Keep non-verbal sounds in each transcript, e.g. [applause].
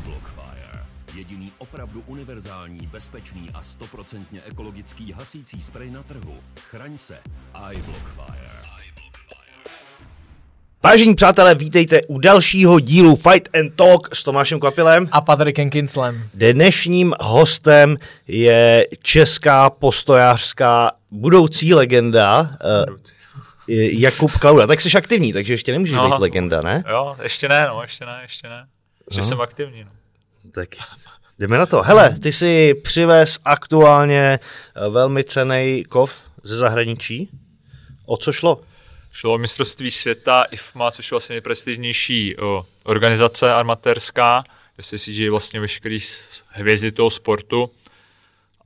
iBlock Fire. Jediný opravdu univerzální, bezpečný a stoprocentně ekologický hasící sprej na trhu. Chraň se. iBlock Fire. Vážení přátelé, vítejte u dalšího dílu Fight and Talk s Tomášem Kvapilem. A Patrikem Kinslem. Dnešním hostem je česká postojářská budoucí legenda budoucí. Jakub Klauda. Tak jsi aktivní, takže ještě nemůžeš no, být legenda, ne? Jo, ještě ne, no, ještě ne, ještě ne. Že no. jsem aktivní. No. Tak jdeme na to. Hele, ty si přivez aktuálně eh, velmi cený kov ze zahraničí. O co šlo? Šlo o mistrovství světa IFMA, což je vlastně nejprestižnější organizace armatérská, kde se si vlastně veškerý hvězdy toho sportu.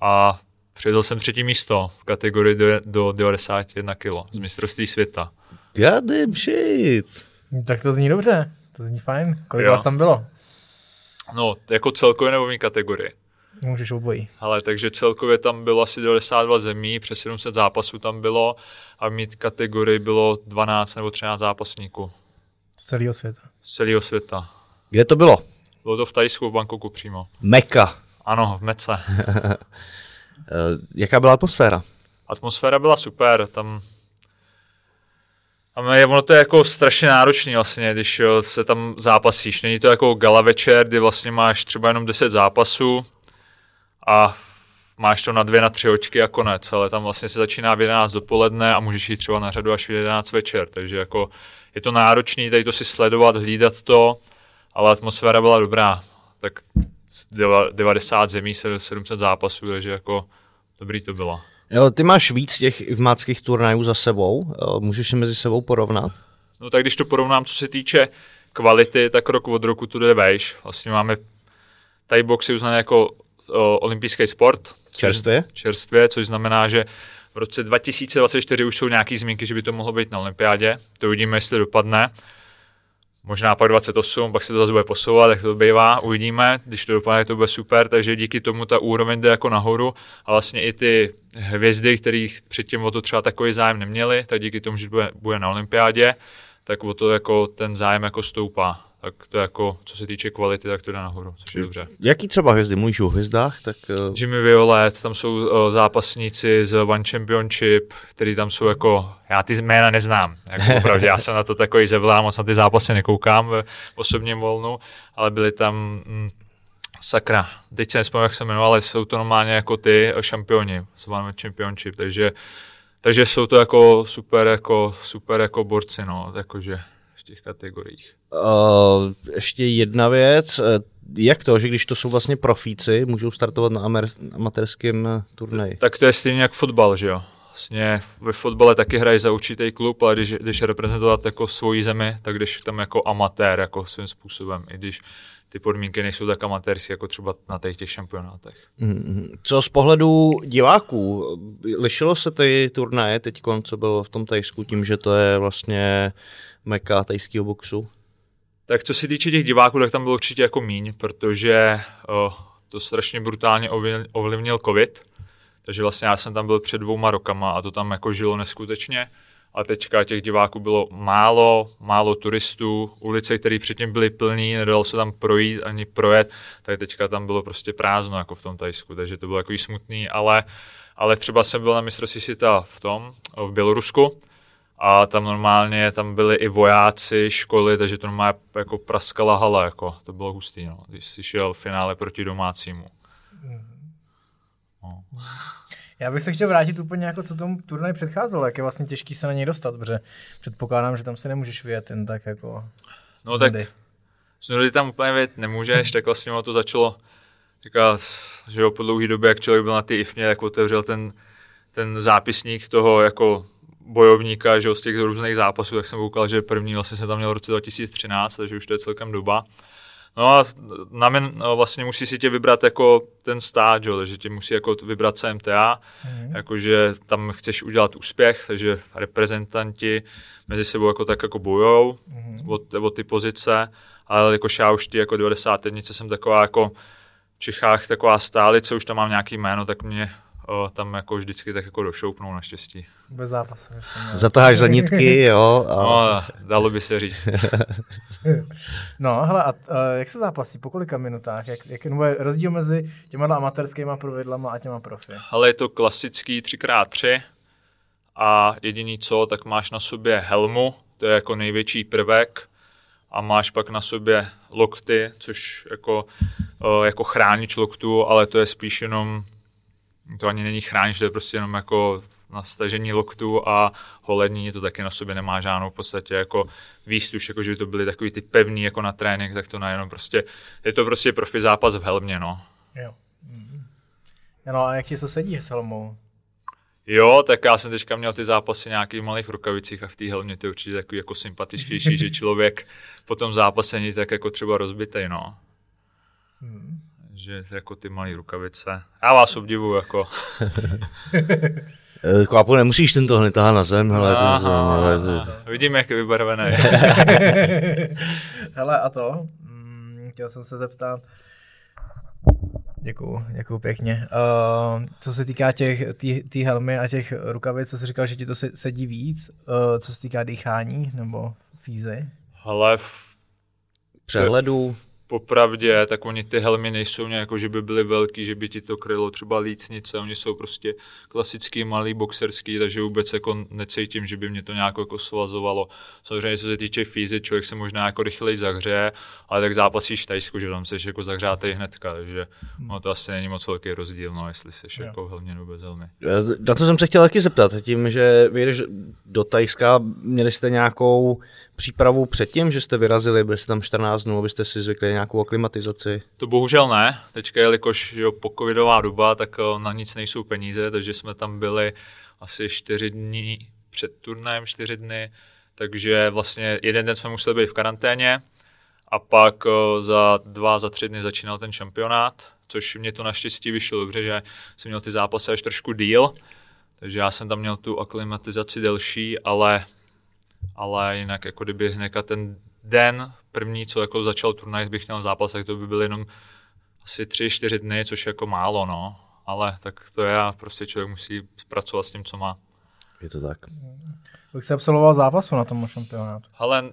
A přijedl jsem třetí místo v kategorii do, do 91 kg z mistrovství světa. God damn shit. Tak to zní dobře, to zní fajn. Kolik jo. vás tam bylo? No, jako celkově nebo v kategorii? Můžeš obojí. Ale takže celkově tam bylo asi 92 zemí, přes 700 zápasů tam bylo a mít kategorii bylo 12 nebo 13 zápasníků. Z celého světa. Z celého světa. Kde to bylo? Bylo to v Tajsku, v Bangkoku přímo. Meka. Ano, v Mece. [laughs] Eh, jaká byla atmosféra? Atmosféra byla super, tam a je, ono to je jako strašně náročný vlastně, když se tam zápasíš. Není to jako gala večer, kdy vlastně máš třeba jenom 10 zápasů a máš to na dvě, na tři očky a konec, ale tam vlastně se začíná v 11 dopoledne a můžeš jít třeba na řadu až v 11 večer, takže jako je to náročný tady to si sledovat, hlídat to, ale atmosféra byla dobrá. Tak 90 zemí, 700 zápasů, takže jako dobrý to bylo. Jo, ty máš víc těch vmáckých turnajů za sebou, můžeš je mezi sebou porovnat? No tak když to porovnám, co se týče kvality, tak rok od roku tu jde vejš. Vlastně máme Thai box je uznaný jako o, olympijský sport. Čerstvě? Čerstvě, což znamená, že v roce 2024 už jsou nějaké zmínky, že by to mohlo být na olympiádě. To uvidíme, jestli dopadne možná pak 28, pak se to zase bude posouvat, tak to bývá, uvidíme, když to dopadne, to bude super, takže díky tomu ta úroveň jde jako nahoru a vlastně i ty hvězdy, kterých předtím o to třeba takový zájem neměli, tak díky tomu, že bude, bude na olympiádě, tak o to jako ten zájem jako stoupá tak to jako, co se týče kvality, tak to jde nahoru, což je dobře. Jaký třeba hvězdy? Mluvíš o hvězdách? Tak, uh... Jimmy Violet, tam jsou uh, zápasníci z One Championship, který tam jsou jako, já ty jména neznám, jako [laughs] opravdu, já jsem na to takový zevlá, moc na ty zápasy nekoukám v osobním volnu, ale byli tam mm, sakra, teď se nespomínám, jak se jmenují, ale jsou to normálně jako ty šampioni z One Championship, takže takže jsou to jako super, jako, super jako borci, no, jakože v těch kategoriích. Uh, ještě jedna věc. Eh, jak to, že když to jsou vlastně profíci, můžou startovat na amer- amatérském turnaji? Tak to je stejně jak fotbal, že jo? Vlastně ve fotbale taky hrají za určitý klub, ale když, když reprezentovat jako svoji zemi, tak když tam jako amatér, jako svým způsobem, i když ty podmínky nejsou tak amatérské, jako třeba na těch, těch šampionátech. Mm-hmm. Co z pohledu diváků? Lišilo se ty turnaje teď, co bylo v tom Tajsku, tím, že to je vlastně meka tajského boxu? Tak co se týče těch diváků, tak tam bylo určitě jako míň, protože uh, to strašně brutálně ovlivnil covid. Takže vlastně já jsem tam byl před dvouma rokama a to tam jako žilo neskutečně. A teďka těch diváků bylo málo, málo turistů, ulice, které předtím byly plné, nedalo se tam projít ani projet, tak teďka tam bylo prostě prázdno jako v tom Tajsku, takže to bylo jako smutný, ale, ale třeba jsem byl na mistrovství světa v tom, v Bělorusku, a tam normálně tam byli i vojáci, školy, takže to normálně jako praskala hala, jako, to bylo hustý, no, když jsi šel v finále proti domácímu. No. Já bych se chtěl vrátit úplně jako co tomu turnaj předcházelo, jak je vlastně těžký se na něj dostat, protože předpokládám, že tam se nemůžeš vyjet jen tak jako No tak z tam úplně vyjet nemůžeš, tak vlastně to začalo říkat, že jo, po dlouhé době, jak člověk byl na ty IFMě, tak otevřel ten, ten zápisník toho jako bojovníka, že z těch různých zápasů, tak jsem koukal, že první vlastně jsem tam měl v roce 2013, takže už to je celkem doba. No a na mě no, vlastně musí si tě vybrat jako ten stát, že? takže tě musí jako vybrat CMTA, mm. jakože tam chceš udělat úspěch, takže reprezentanti mezi sebou jako tak jako bojou mm. o, o, ty pozice, ale jako já už ty jako 90 jsem taková jako v Čechách taková stálice, už tam mám nějaký jméno, tak mě tam jako vždycky tak jako došoupnou naštěstí. Bez zápasu. Zatáháš za nitky, [laughs] jo. A... No, dalo by se říct. [laughs] no, hele, a, a jak se zápasí? Po kolika minutách? Jak, jak je rozdíl mezi těma amatérskýma pravidlama a těma profi? Ale je to klasický 3x3 a jediný co, tak máš na sobě helmu, to je jako největší prvek a máš pak na sobě lokty, což jako, jako chránič loktu, ale to je spíš jenom, to ani není chránič, to je prostě jenom jako na stažení loktu a holení, to taky na sobě nemá žádnou v podstatě jako výstuž, jako že by to byly takový ty pevný jako na trénink, tak to najednou prostě, je to prostě profi zápas v helmě, no. Jo. No a jak ti to sedí s helmou? Jo, tak já jsem teďka měl ty zápasy nějakých malých rukavicích a v té helmě to je určitě takový jako sympatičtější, že [laughs] člověk po tom zápase není tak jako třeba rozbitej, no. Hmm. Že jako ty malé rukavice. Já vás obdivuju, jako. [laughs] Kvapu, nemusíš tento hned tahat na zem, hele. Aha, to, ale to... Vidím, jak je vybarvený. [laughs] hele, a to? Hmm, chtěl jsem se zeptat, Děkuju, děkuju pěkně. Uh, co se týká těch tý helmy a těch rukavic, co jsi říkal, že ti to sedí víc, uh, co se týká dýchání nebo fízy? Ale přehledu popravdě, tak oni ty helmy nejsou nějak, jako, že by byly velký, že by ti to krylo třeba lícnice, oni jsou prostě klasický, malý, boxerský, takže vůbec jako necítím, že by mě to nějak jako svazovalo. Samozřejmě, co se týče fízy, člověk se možná jako rychleji zahřeje, ale tak zápasíš v Tajsku, že tam seš jako zahřátej hnedka, takže hmm. no, to asi není moc velký rozdíl, no, jestli seš jo. jako helmě nebo bez helmy. Na to jsem se chtěl taky zeptat, tím, že vyjedeš do Tajska, měli jste nějakou přípravu předtím, že jste vyrazili, byli jste tam 14 dnů, abyste si zvykli nějakou aklimatizaci? To bohužel ne. Teďka, jelikož jo, po covidová doba, tak eh, na nic nejsou peníze, takže jsme tam byli asi 4 dní před turnajem, 4 dny, takže vlastně jeden den jsme museli být v karanténě a pak eh, za dva, za tři dny začínal ten šampionát, což mě to naštěstí vyšlo dobře, že jsem měl ty zápasy až trošku díl, takže já jsem tam měl tu aklimatizaci delší, ale ale jinak jako kdyby hnedka ten den první, co jako začal turnaj, bych měl zápas, tak to by byly jenom asi tři, čtyři dny, což je jako málo, no. Ale tak to je a prostě člověk musí zpracovat s tím, co má. Je to tak. Jak jsi absolvoval zápasu na tom šampionátu? Ale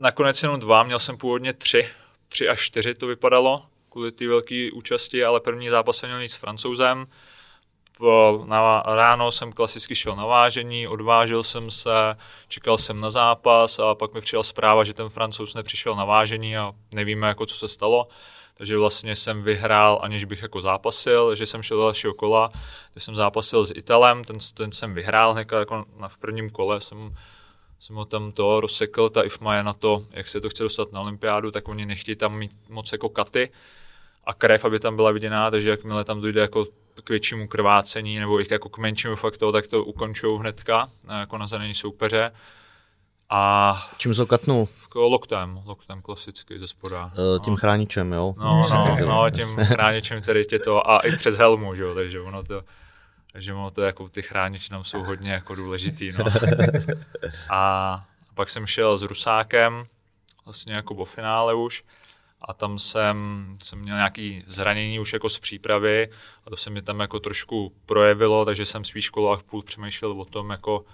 nakonec jenom dva, měl jsem původně tři, tři až čtyři to vypadalo, kvůli té velké účasti, ale první zápas jsem měl nic s francouzem, na, ráno jsem klasicky šel na vážení, odvážil jsem se, čekal jsem na zápas a pak mi přijela zpráva, že ten francouz nepřišel na vážení a nevíme, jako co se stalo. Takže vlastně jsem vyhrál, aniž bych jako zápasil, že jsem šel do dalšího kola, kde jsem zápasil s Italem, ten, ten jsem vyhrál hned jako na, v prvním kole, jsem, jsem ho tam to rozsekl, ta IFMA je na to, jak se to chce dostat na olympiádu, tak oni nechtějí tam mít moc jako katy a krev, aby tam byla viděná, takže jakmile tam dojde jako k většímu krvácení nebo i jako k menšímu faktu, tak to ukončují hnedka, jako na zranění soupeře. A Čím jsi katnul? Loktem, loktem klasicky ze spoda. E, tím no. chráničem, jo? No, no, no, tím [laughs] chráničem, který tě to, a i přes helmu, že jo, takže ono to, takže ono to jako ty chrániče tam jsou hodně jako důležitý, no. [laughs] A pak jsem šel s Rusákem, vlastně jako po finále už, a tam jsem, jsem měl nějaký zranění už jako z přípravy a to se mi tam jako trošku projevilo, takže jsem spíš kolo a půl přemýšlel o tom, jako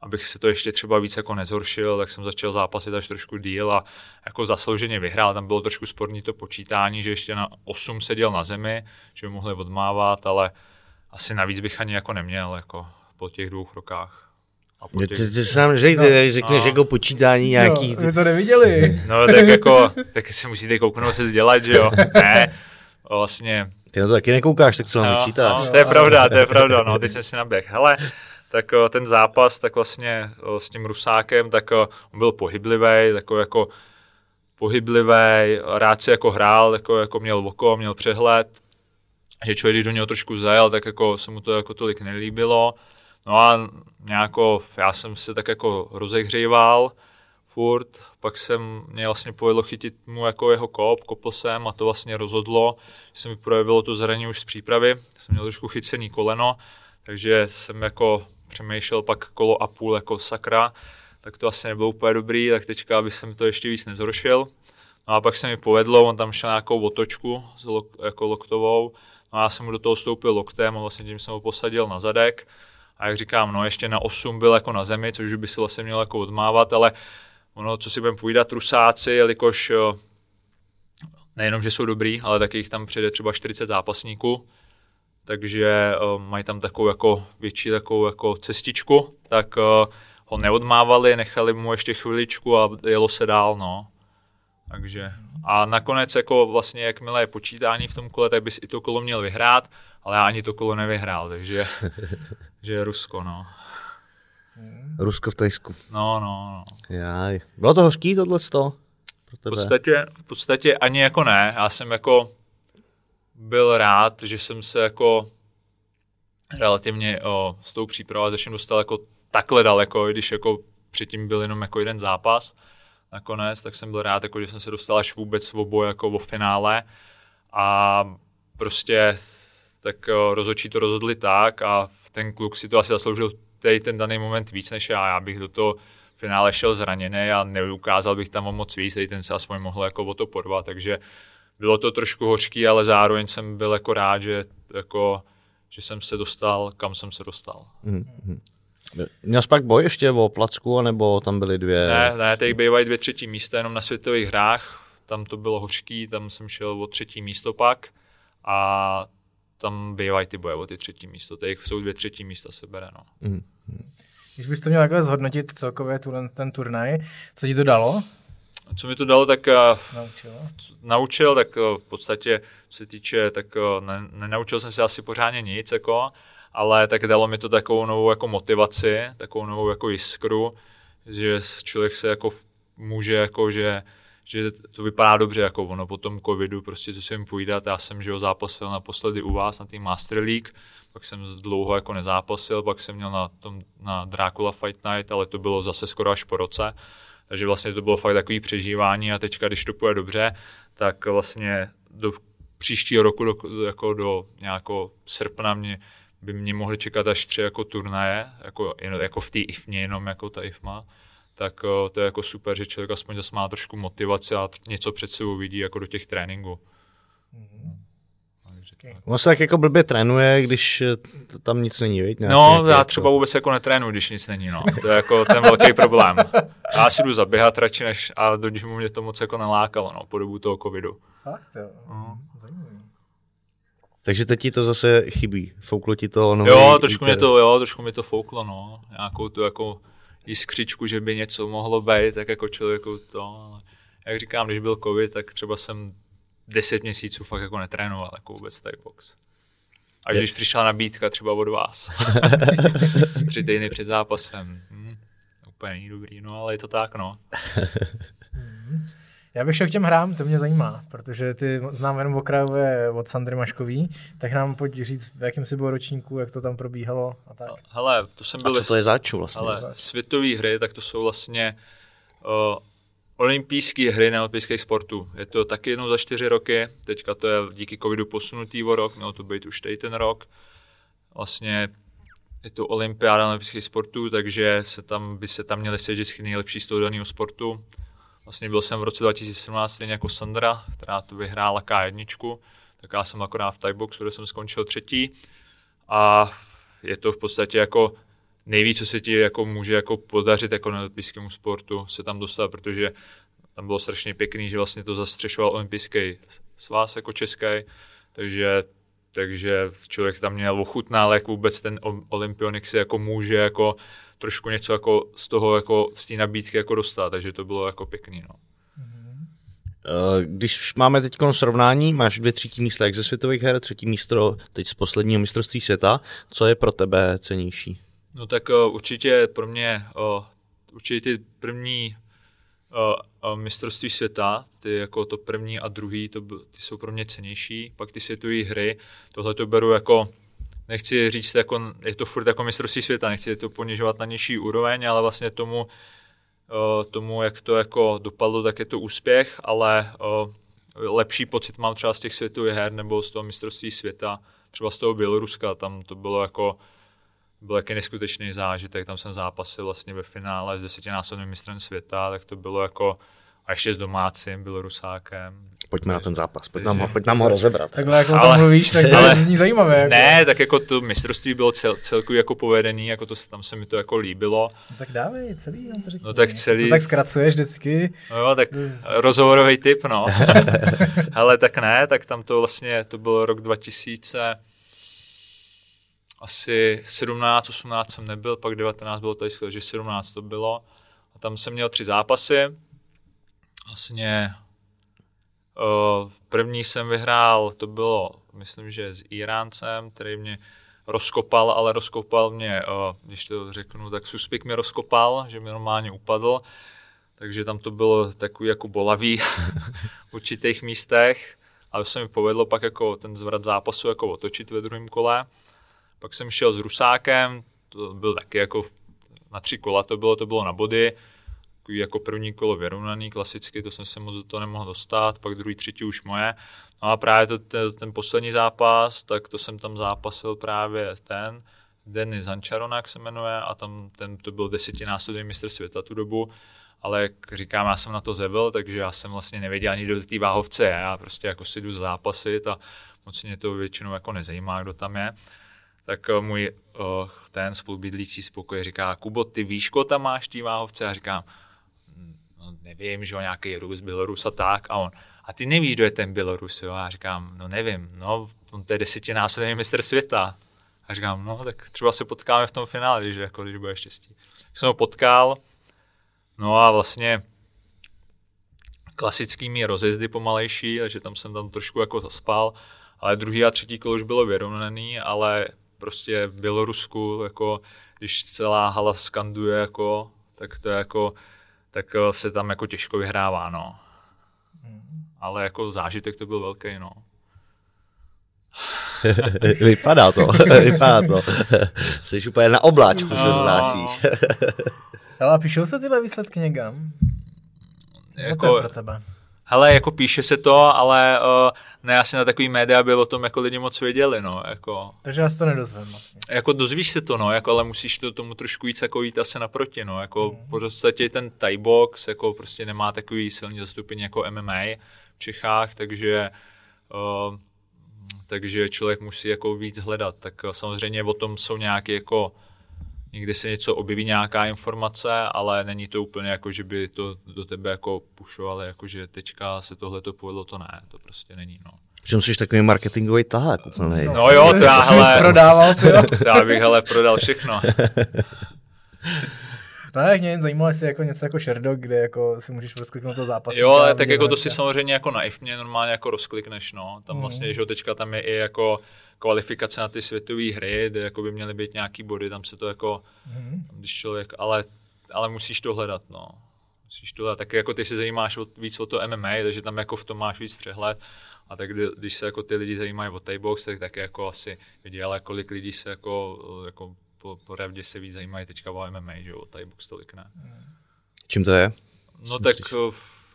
abych si to ještě třeba víc jako nezhoršil, tak jsem začal zápasit až trošku díl a jako zaslouženě vyhrál. Tam bylo trošku sporný to počítání, že ještě na 8 seděl na zemi, že mohli odmávat, ale asi navíc bych ani jako neměl jako po těch dvou rokách. Těch... Ty, ty sám řekl, no, řekneš no. jako počítání nějaký. No, to neviděli. No tak jako, tak si musíte kouknout se sdělat, že jo. [laughs] Ne, vlastně. Ty na to taky nekoukáš, tak co mám no, vyčítáš. No, to je pravda, to je pravda, no, teď jsem si naběh. Hele, tak ten zápas, tak vlastně s tím Rusákem, tak on byl pohyblivý, takový jako pohyblivý, rád si jako hrál, jako, jako měl oko, měl přehled, že člověk, když do něho trošku zajel, tak jako se mu to jako tolik nelíbilo. No a nějako, já jsem se tak jako rozehříval furt, pak jsem mě vlastně povedlo chytit mu jako jeho kop, kopl jsem a to vlastně rozhodlo, že se mi projevilo to zranění už z přípravy, jsem měl trošku chycený koleno, takže jsem jako přemýšlel pak kolo a půl jako sakra, tak to asi nebylo úplně dobrý, tak teďka, aby jsem to ještě víc nezhoršil. No a pak se mi povedlo, on tam šel nějakou otočku s lok, jako loktovou, No a já jsem mu do toho stoupil loktem a vlastně tím jsem ho posadil na zadek. A jak říkám, no ještě na 8 byl jako na zemi, což by si vlastně měl jako odmávat, ale ono, co si budeme povídat, rusáci, jelikož nejenom, že jsou dobrý, ale taky jich tam přijde třeba 40 zápasníků, takže uh, mají tam takovou jako větší takovou jako cestičku, tak uh, ho neodmávali, nechali mu ještě chviličku a jelo se dál, no. Takže a nakonec jako vlastně jakmile je počítání v tom kole, tak bys i to kolo měl vyhrát, ale já ani to kolo nevyhrál, takže [laughs] že je Rusko, no. Rusko v Tajsku. No, no, no. Jaj. Bylo to hořký tohle v podstatě, v podstatě ani jako ne. Já jsem jako byl rád, že jsem se jako relativně o, s tou přípravou začal dostal jako takhle daleko, i když jako předtím byl jenom jako jeden zápas nakonec, tak jsem byl rád, jako, že jsem se dostal až vůbec v jako o finále a prostě tak rozhodčí to rozhodli tak a ten kluk si to asi zasloužil tady ten daný moment víc než já. Já bych do toho finále šel zraněný a neukázal bych tam o moc víc, tady ten se aspoň mohl jako o to porvat, takže bylo to trošku hořký, ale zároveň jsem byl jako rád, že, jako, že jsem se dostal, kam jsem se dostal. Mm-hmm. Měl jsi pak boj ještě o placku, nebo tam byly dvě? Ne, ne, teď bývají dvě třetí místa jenom na světových hrách, tam to bylo hořký, tam jsem šel o třetí místo pak a tam bývají ty boje o ty třetí místo, teď jsou dvě třetí místa se bere, no. Mm-hmm. Když bys to měl takhle zhodnotit celkově tu, ten turnaj, co ti to dalo? Co mi to dalo, tak eh, naučil, naučil tak eh, v podstatě, co se týče, tak eh, ne, nenaučil jsem se asi pořádně nic, jako, ale tak dalo mi to takovou novou jako motivaci, takovou novou jako jiskru, že člověk se jako může, jako, že, že to vypadá dobře, jako ono po tom covidu, prostě co se jim povídat, já jsem, že ho zápasil naposledy u vás na tým Master League, pak jsem dlouho jako nezápasil, pak jsem měl na, tom, na Dracula Fight Night, ale to bylo zase skoro až po roce, takže vlastně to bylo fakt takový přežívání a teďka, když to půjde dobře, tak vlastně do příštího roku, do, jako do nějakého srpna mě, by mě mohly čekat až tři jako turnaje, jako, jako v té IFMě, jenom jako ta IFMA, tak to je jako super, že člověk aspoň zase má trošku motivaci a něco před sebou vidí jako do těch tréninků. Mm-hmm. Ono se tak jako blbě trénuje, když eh, tam nic není, viď? Nějaký, no, já třeba jako... vůbec jako netrénuji, když nic není, no. To je jako ten velký problém. Já si jdu zaběhat radši, než, a do mu mě to moc jako nelákalo, no, po dobu toho covidu. Fakt jo, no. Takže teď ti to zase chybí, fouklo ti to Jo, trošku mě to, jo, trošku mi to fouklo, no. Nějakou tu jako jiskřičku, že by něco mohlo být, tak jako člověku to, jak říkám, když byl covid, tak třeba jsem deset měsíců fakt jako netrénoval jako vůbec Thai box. A když přišla nabídka třeba od vás, [laughs] tři týdny před zápasem, hm, úplně není dobrý, no ale je to tak, no. [laughs] Já bych šel k těm hrám, to mě zajímá, protože ty znám jenom okrajové od Sandry Maškový, tak nám pojď říct, v jakém si byl ročníku, jak to tam probíhalo a tak. Hele, to jsem byl... A co to je začu vlastně? Hele, světové hry, tak to jsou vlastně uh, olympijské hry na olympijských sportů. Je to taky jednou za čtyři roky, teďka to je díky covidu posunutý o rok, mělo to být už teď ten rok. Vlastně je to olympiáda na olympijských sportů, takže se tam, by se tam měly sedět vždycky nejlepší z toho daného sportu. Vlastně byl jsem v roce 2017 stejně jako Sandra, která tu vyhrála K1, tak já jsem akorát v Thaiboxu, kde jsem skončil třetí. A je to v podstatě jako nejvíc, co se ti jako může jako podařit jako na olympijskému sportu se tam dostat, protože tam bylo strašně pěkný, že vlastně to zastřešoval olympijský svaz jako český, takže, takže člověk tam měl ochutnal, jak vůbec ten olympionik si jako může jako trošku něco jako z toho jako z té nabídky jako dostat, takže to bylo jako pěkný. No. Eh, když máme teď srovnání, máš dvě třetí místa jak ze světových her, třetí místo teď z posledního mistrovství světa. Co je pro tebe cenější? No tak uh, určitě pro mě uh, určitě ty první uh, mistrovství světa, ty jako to první a druhý, to, ty jsou pro mě cenější. Pak ty světové hry, tohle to beru jako, nechci říct, jako, je to furt jako mistrovství světa, nechci to ponižovat na nižší úroveň, ale vlastně tomu, uh, tomu, jak to jako dopadlo, tak je to úspěch, ale uh, lepší pocit mám třeba z těch světových her nebo z toho mistrovství světa, třeba z toho Běloruska, tam to bylo jako byl jaký neskutečný zážitek, tam jsem zápasil vlastně ve finále s desetinásobným mistrem světa, tak to bylo jako A ještě s domácím, byl Rusákem. Pojďme na ten zápas, pojď nám, ho, pojď nám ho rozebrat. Takhle jako ale, mluvíš, tak to zní zajímavé. Jako. Ne, tak jako to mistrovství bylo cel, celku jako povedený, jako to, tam se mi to jako líbilo. No, tak dávej, celý, to řekni. No tak celý. To tak zkracuješ vždycky. No jo, tak rozhovorový typ, no. [laughs] ale tak ne, tak tam to vlastně, to byl rok 2000, asi 17, 18 jsem nebyl, pak 19 bylo tady že 17 to bylo. A tam jsem měl tři zápasy. Vlastně uh, první jsem vyhrál, to bylo, myslím, že s Iráncem, který mě rozkopal, ale rozkopal mě, uh, když to řeknu, tak suspik mě rozkopal, že mi normálně upadl. Takže tam to bylo takový jako bolavý v určitých místech. A se mi povedlo pak jako ten zvrat zápasu jako otočit ve druhém kole. Pak jsem šel s Rusákem, to byl taky jako na tři kola to bylo, to bylo na body, takový jako první kolo vyrovnaný, klasicky, to jsem se moc do toho nemohl dostat, pak druhý, třetí už moje. No a právě to, ten, poslední zápas, tak to jsem tam zápasil právě ten, Denis Hančaronak se jmenuje a tam ten, to byl desetinásobný mistr světa tu dobu, ale jak říkám, já jsem na to zevil, takže já jsem vlastně nevěděl ani do té váhovce já prostě jako si jdu zápasit a moc mě to většinou jako nezajímá, kdo tam je tak eh, můj uh, ten spolubydlící spokoj říká, Kubo, ty víš, ko tam máš tý váhovce? A říkám, no, nevím, že jo, nějaký Rus, Bělorus a tak. A on, a ty nevíš, kdo je ten Bělorus, jo? A já říkám, no nevím, no, on to je desetinásobný mistr světa. A říkám, no, tak třeba se potkáme v tom finále, když, jako, když bude štěstí. Tak jsem ho potkal, no a vlastně klasickými rozjezdy pomalejší, takže tam jsem tam trošku jako zaspal, ale druhý a třetí kolo už bylo vyrovnaný, ale prostě v Bělorusku, jako když celá hala skanduje, jako, tak to je jako, tak eh, se tam jako těžko vyhrává, no. Ale jako zážitek to byl velký, no. [laughs] vypadá to, [laughs] vypadá to. [laughs] Jsi úplně na obláčku, no. se vznášíš. Ale píšou se tyhle výsledky někam? Jako, no to je pro tebe. Hele, jako píše se to, ale uh, ne asi na takový média, aby o tom jako lidi moc věděli, no, jako. Takže já si to nedozvím vlastně. Jako dozvíš se to, no, jako, ale musíš to tomu trošku víc jako jít asi naproti, no, jako mm. v podstatě ten Thai box, jako prostě nemá takový silný zastupení jako MMA v Čechách, takže uh, takže člověk musí jako víc hledat, tak samozřejmě o tom jsou nějaké jako někdy se něco objeví, nějaká informace, ale není to úplně jako, že by to do tebe jako pušovali, jako že teďka se tohle to povedlo, to ne, to prostě není, no. Že jsi takový marketingový tahák úplný. No jo, to já, hele, prodával, [laughs] to já bych, hele, prodal všechno. [laughs] No jak mě jen zajímalo, jestli jako něco jako Sherdog, kde jako si můžeš rozkliknout to zápas. Jo, ale tak jako to si samozřejmě jako na normálně jako rozklikneš, no. Tam mm. vlastně, že teďka tam je i jako kvalifikace na ty světové hry, kde jako by měly být nějaký body, tam se to jako, mm. když člověk, ale, ale musíš to hledat, no. Musíš to hledat, tak jako ty se zajímáš o, víc o to MMA, takže tam jako v tom máš víc přehled. A tak když se jako ty lidi zajímají o Thai-box, tak taky jako asi vidí, ale kolik lidí se jako, jako po, popravdě se víc zajímají teďka o MMA, že o Thai-box tolik ne. Čím to je? No tak,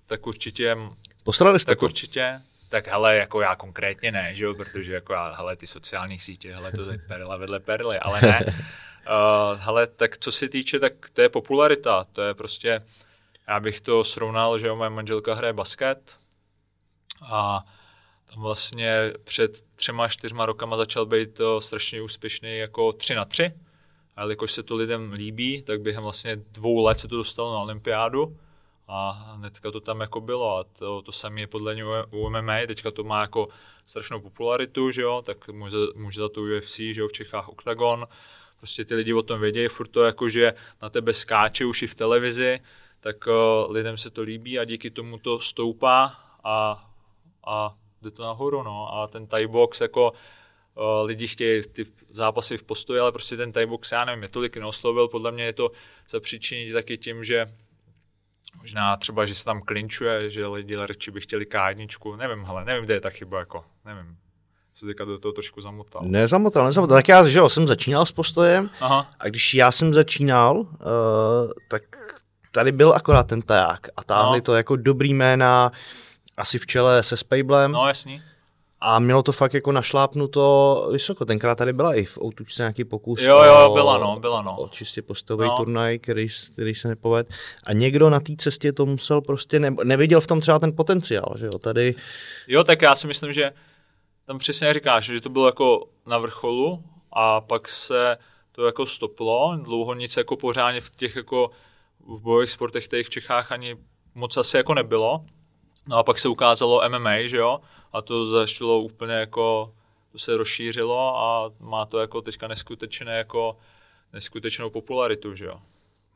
tak určitě... Posrali jste tak to? určitě, tak hele, jako já konkrétně ne, že jo, protože jako já, hele, ty sociální sítě, hele, to je perla vedle perly, ale ne. Uh, [laughs] hele, tak co se týče, tak to je popularita, to je prostě, já bych to srovnal, že jo, moje manželka hraje basket a tam vlastně před třema, čtyřma rokama začal být to strašně úspěšný jako 3 na 3, a jelikož se to lidem líbí, tak během vlastně dvou let se to dostalo na olympiádu a hnedka to tam jako bylo a to, to samé je podle něj u MMA, teďka to má jako strašnou popularitu, že jo, tak může, může za to UFC, že jo, v Čechách Octagon, prostě ty lidi o tom vědějí, furt to jako, že na tebe skáče už i v televizi, tak uh, lidem se to líbí a díky tomu to stoupá a, a jde to nahoru, no, a ten Thai box jako uh, lidi chtějí ty zápasy v postoji, ale prostě ten Thai box, já nevím, je tolik neoslovil, podle mě je to za příčiny taky tím, že Možná třeba, že se tam klinčuje, že lidi radši by chtěli kádničku, nevím, ale nevím, kde je ta chyba, jako, nevím. Se teďka do toho trošku zamotal. Nezamotal, nezamotal. Tak já, že jo, jsem začínal s postojem Aha. a když já jsem začínal, uh, tak tady byl akorát ten taják a táhli no. to jako dobrý jména, asi v čele se Spejblem. No jasný. A mělo to fakt jako našlápnuto vysoko. Tenkrát tady byla i v Outučce nějaký pokus. Jo, jo, byla no, byla no. O čistě postový no. turnaj, který, který se nepoved. A někdo na té cestě to musel prostě, ne, neviděl v tom třeba ten potenciál, že jo, tady. Jo, tak já si myslím, že tam přesně říkáš, že to bylo jako na vrcholu a pak se to jako stoplo, dlouho nic jako pořádně v těch jako v bojových sportech těch v Čechách ani moc asi jako nebylo. No a pak se ukázalo MMA, že jo, a to začalo úplně jako, to se rozšířilo a má to jako teďka neskutečné jako neskutečnou popularitu, že jo.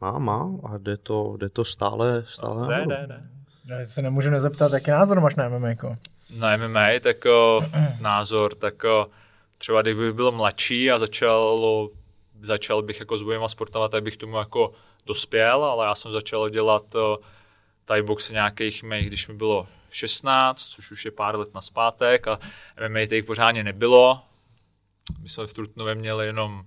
Má, má a jde to, jde to stále, stále Ne, ne, ne. Já se nemůžu nezeptat, jaký názor máš na MMA? Jako? Na MMA, tak o, [clears throat] názor, tak o, třeba kdyby byl mladší a začal, začal bych jako s bojema sportama, tak bych tomu jako dospěl, ale já jsem začal dělat o, Thai box nějakých mých, když mi bylo 16, což už je pár let na zpátek a MMA těch pořádně nebylo. My jsme v Trutnově měli jenom,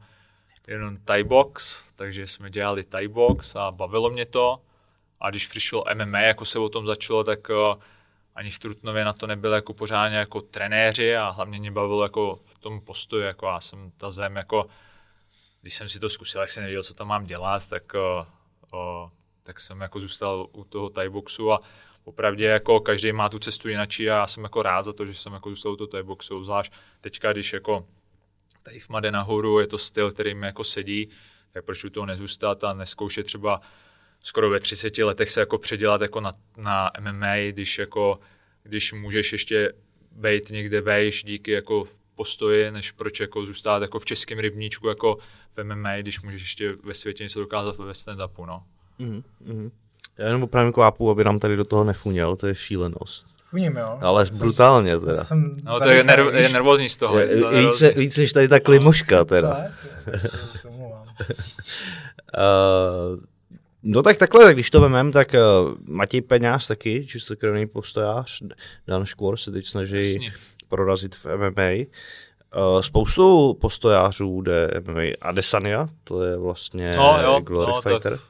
jenom Thai box, takže jsme dělali Thai box a bavilo mě to. A když přišlo MMA, jako se o tom začalo, tak ani v Trutnově na to nebyli jako pořádně jako trenéři a hlavně mě bavilo jako v tom postoji, jako já jsem ta zem jako, když jsem si to zkusil, jak jsem nevěděl, co tam mám dělat, tak, o, o, tak jsem jako zůstal u toho Thai boxu a opravdu jako každý má tu cestu jinačí a já jsem jako rád za to, že jsem jako zůstal toho Thai boxu, zvlášť teďka, když jako tady v Made nahoru je to styl, který mi jako sedí, tak proč u toho nezůstat a neskoušet třeba skoro ve 30 letech se jako předělat jako na, na MMA, když jako, když můžeš ještě být někde vejš díky jako postoji, než proč jako zůstat jako v českém rybníčku jako v MMA, když můžeš ještě ve světě něco dokázat ve stand-upu, no. Mm-hmm. Já jenom opravdu kvápu, aby nám tady do toho nefuněl, to je šílenost. Funím, jo. Ale jsem, brutálně teda. Jsem No to je, nerv, je nervózní z toho. Je, je toho více, než tady ta klimoška teda. Tak, se. Uh, [laughs] no tak takhle, tak když to vemem, tak uh, Matěj Peňáz taky, čistokrevný postojář, Dan Škvor se teď snaží Jasně. prorazit v MMA. Uh, spoustu postojářů jde MMA. Adesanya, to je vlastně No jo, Glory no, Fighter. tak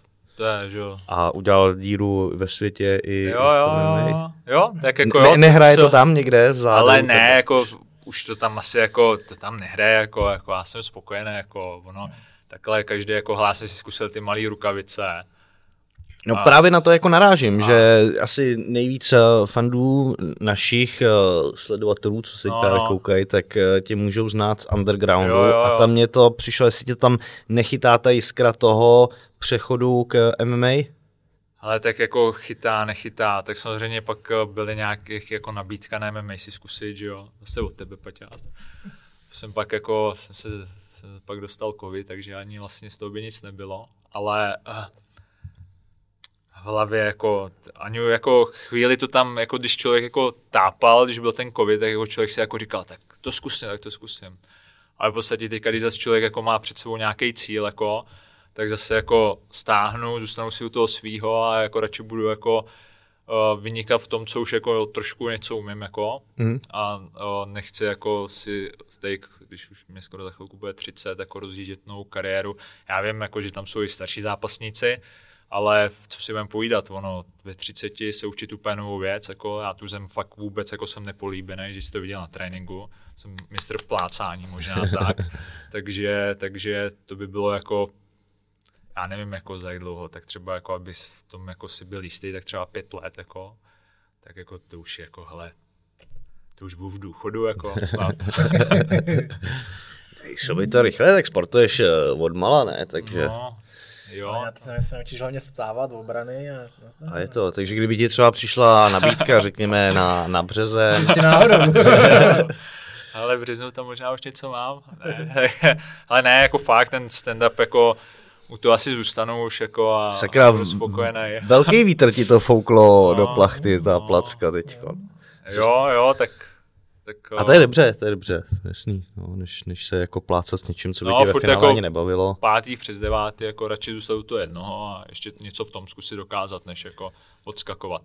to je, že jo. A udělal díru ve světě i Jo, jo, jo, jo, tak jako ne, jo, nehraje co- to tam někde v zádu? Ale ne, tak- jako už to tam asi jako, to tam nehraje, jako, jako já jsem spokojený, jako ono, takhle každý jako hlásí si zkusil ty malé rukavice. No A- právě na to jako narážím, A- že asi nejvíc eh, fandů našich eh, sledovatelů, co se No, právě no. koukají, tak eh, tě můžou znát z undergroundu Jo, jo, a jo. tam mě to přišlo, jestli tě tam nechytá ta jiskra toho přechodu k MMA. Ale tak jako chytá, nechytá, tak samozřejmě pak byly nějakých jako nabídka na MMA si zkusit, že jo, zase od tebe, Paťáz. Jsem pak jako, jsem se jsem pak dostal covid, takže ani vlastně z toho by nic nebylo, ale hlavě jako, ani jako chvíli to tam, jako když člověk jako tápal, když byl ten covid, tak jako člověk si jako říkal, tak to zkusím, tak to zkusím. Ale v podstatě teďka, když zase člověk jako má před sebou nějaký cíl, jako, tak zase jako stáhnu, zůstanu si u toho svýho a jako radši budu jako uh, vynikat v tom, co už jako trošku něco umím, jako, Mhm. a uh, nechci jako si steak, když už mě skoro za chvilku bude 30, jako rozjíždět novou kariéru. Já vím, jako, že tam jsou i starší zápasníci, ale co si budeme povídat, ono ve 30 se učit úplně novou věc, jako já tu zem fakt vůbec jako jsem nepolíbený, že jsi to viděl na tréninku, jsem mistr v plácání možná [laughs] tak, takže, takže to by bylo jako já nevím jako za jak dlouho, tak třeba jako aby s tom jako si byl jistý, tak třeba pět let jako, tak jako to už je jako hele, to už budu v důchodu jako snad. [laughs] Šlo by to rychle, tak sportuješ eh, od mala, ne? Takže... No, jo, Já to se naučíš hlavně stávat v obrany. A, A je to, takže kdyby ti třeba přišla nabídka, [laughs] řekněme, na, na březe, Čistě náhodou. [laughs] [laughs] ale v březnu tam možná už něco mám. Ne, ale ne, jako fakt ten stand-up jako u toho asi zůstanu už jako a sakra, budu spokojený. velký vítr ti to fouklo No, do plachty, ta no. placka teďko. Jo, jo, tak, tak A to je dobře, to je dobře, jasný, no, než, než se jako plácat s něčím, co by No, tě ve finále jako- ani nebavilo. pátý přes devátý, jako radši zůstat u toho jednoho a ještě něco v tom zkusit dokázat, než jako odskakovat.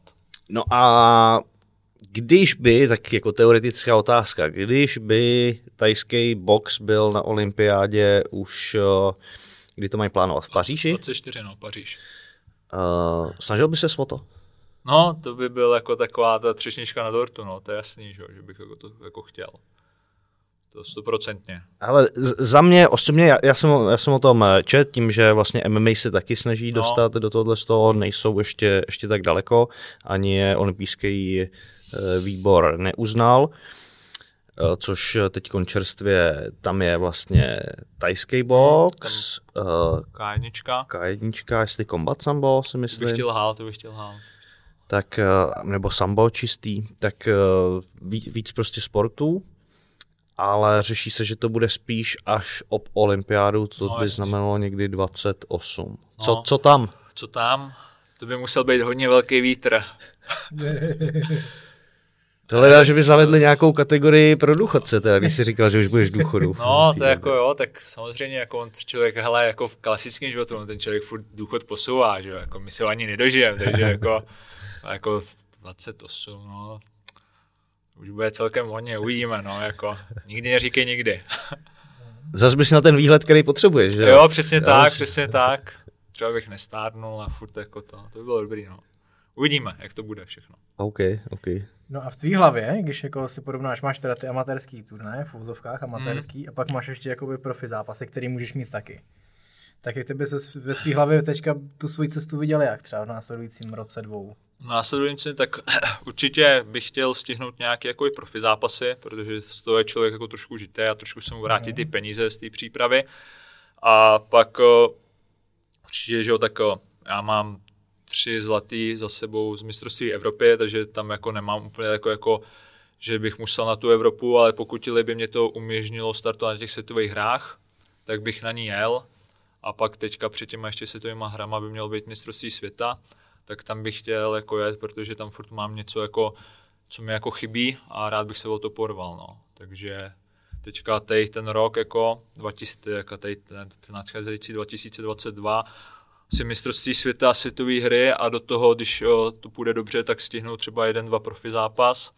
No a když by, tak jako teoretická otázka, když by tajský box byl na olympiádě už, eh, kdy to mají plánovat, v Paříži, 24, no, Paříž. uh, snažil by se o to? No, to by byl jako taková ta třešnička na dortu, no, to je jasný, že, že bych jako to jako chtěl. To stoprocentně. Ale za mě osobně, já, já, jsem, já jsem o tom eh, čet, tím, že vlastně MMA se taky snaží no. dostat do tohohle z toho, nejsou ještě, ještě tak daleko, ani je olympijský eh, výbor neuznal, eh, což teď čerstvě, tam je vlastně tajský box, K1. K1, jestli Combat Sambo, si myslím. To bych chtěl hál, to bych chtěl hál tak, nebo sambo čistý, tak víc, víc prostě sportů ale řeší se, že to bude spíš až ob olympiádu, co no, by jasný. znamenalo někdy 28. Co, no, co tam? Co tam? To by musel být hodně velký vítr. [laughs] To hledá, že by zavedli nějakou kategorii pro důchodce, teda, když jsi říkal, že už budeš v důchodu. No, to je jako jo, tak samozřejmě jako on člověk, hele, jako v klasickém životu, on ten člověk furt důchod posouvá, že jo, jako my se ho ani nedožijeme, takže jako, jako 28, no, už bude celkem hodně, uvidíme, no, jako, nikdy neříkej nikdy. [laughs] Zas bys na ten výhled, který potřebuješ, že jo? přesně jo, tak, přesně tak. Třeba bych nestárnul a furt jako to, to by bylo dobrý, no. Uvidíme, jak to bude všechno. OK, OK. No a v tvý hlavě, když jako si porovnáš, máš teda ty amatérský turné v úzovkách amatérský mm. a pak máš ještě jakoby profi zápasy, který můžeš mít taky. Tak jak ty bys ve své hlavě teďka tu svoji cestu viděl jak třeba v následujícím roce dvou? Následující, tak [clears throat] určitě bych chtěl stihnout nějaké jako i profi zápasy, protože z toho je člověk jako trošku žité a trošku se mu vrátit ty peníze z té přípravy. A pak určitě, že jo, tak já mám tři zlatý za sebou z mistrovství Evropy, takže tam jako nemám úplně jako, jako že bych musel na tu Evropu, ale pokud by mě to umožnilo startovat na těch světových hrách, tak bych na ní jel. A pak teďka před těma ještě světovýma hrama by mělo být mistrovství světa tak tam bych chtěl jako jet, protože tam furt mám něco jako, co mi jako chybí a rád bych se o to porval, no. Takže teďka teď ten rok jako 2000, jako teď ten, ten nadcházející 2022 si mistrovství světa, světové hry a do toho, když jo, to půjde dobře, tak stihnou třeba jeden, dva profi zápas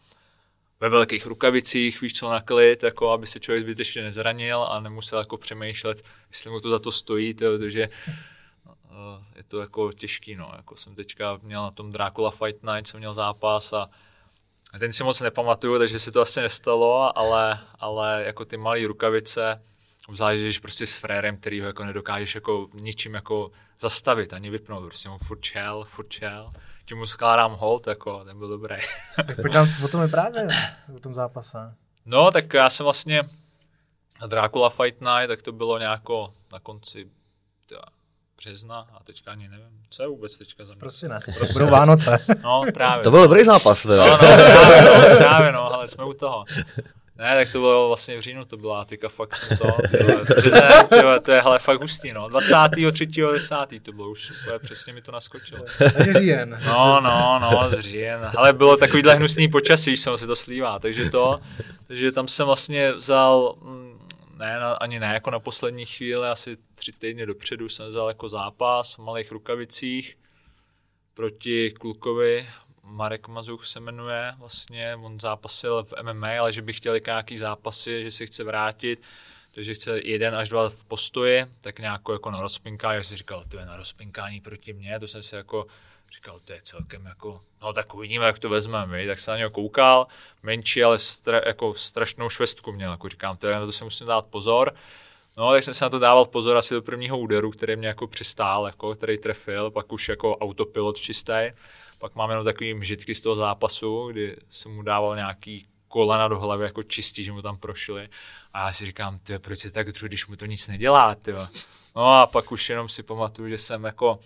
ve velkých rukavicích, víš co, na klid, jako aby se člověk zbytečně nezranil a nemusel jako přemýšlet, jestli mu to za to stojí, protože je to jako těžký, no. Jako jsem teďka měl na tom Dracula Fight Night, jsem měl zápas a ten si moc nepamatuju, takže si to asi nestalo, ale, ale jako ty malé rukavice, obzvlášť, když prostě s frérem, který ho jako nedokážeš jako ničím jako zastavit, ani vypnout, prostě mu furt čel, furt čel, tím mu skládám hold, jako, ten byl dobrý. Tak pojď nám o tom je právě, o tom zápase. No, tak já jsem vlastně Dracula Fight Night, tak to bylo nějako na konci března a teďka ani nevím, co je vůbec teďka za Prostě ne, budou Vánoce. No právě. To byl dobrý zápas teda. No, no, právě, no, právě, no, ale jsme u toho. Ne, tak to bylo vlastně v říjnu, to byla, teďka fakt jsem to, [laughs] tyhle, tyhle, to je hele, fakt hustý, no, 23. 10. to bylo už, to přesně mi to naskočilo. říjen. No, no, no, z říjen, ale bylo takovýhle hnusný počasí, když jsem si to slívá, takže to, takže tam jsem vlastně vzal, mm, ne, ani ne, jako na poslední chvíli, asi tři týdny dopředu jsem vzal jako zápas v malých rukavicích proti klukovi, Marek Mazuch se jmenuje, vlastně on zápasil v MMA, ale že by chtěl nějaký zápasy, že si chce vrátit, takže chce jeden až dva v postoji, tak nějak jako na rozpinkání, já si říkal, to je na rozpinkání proti mně, to jsem si jako říkal, to je celkem jako, no tak uvidíme, jak to vezmeme, tak se na něho koukal, menší, ale stra, jako strašnou švestku měl, jako říkám, to, je, na to si musím dát pozor. No, tak jsem se na to dával pozor asi do prvního úderu, který mě jako přistál, jako, který trefil, pak už jako autopilot čistý. Pak máme jenom takový mžitky z toho zápasu, kdy jsem mu dával nějaký kolena do hlavy jako čistý, že mu tam prošly. A já si říkám, ty, proč se tak dřu, když mu to nic nedělá, ty. No a pak už jenom si pamatuju, že jsem jako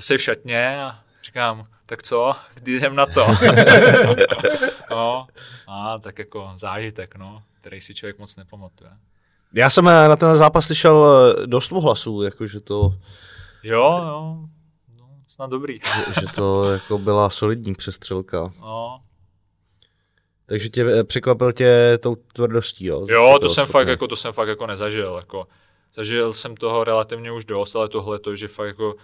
zase v šatně a říkám, tak co, kdy jdem na to? [laughs] no, a tak jako zážitek, no, který si člověk moc nepamatuje. Já jsem na ten zápas slyšel eh, dost hlasů, jakože to... Jo, jo, no, snad dobrý. [laughs] že, že to jako byla solidní přestřelka. No. Takže tě eh, překvapil tě tou tvrdostí, jo? Jo, to jsem, fakt, jako, to jsem fakt jako nezažil. Jako, zažil jsem toho relativně už dost, ale tohle to, že fakt jako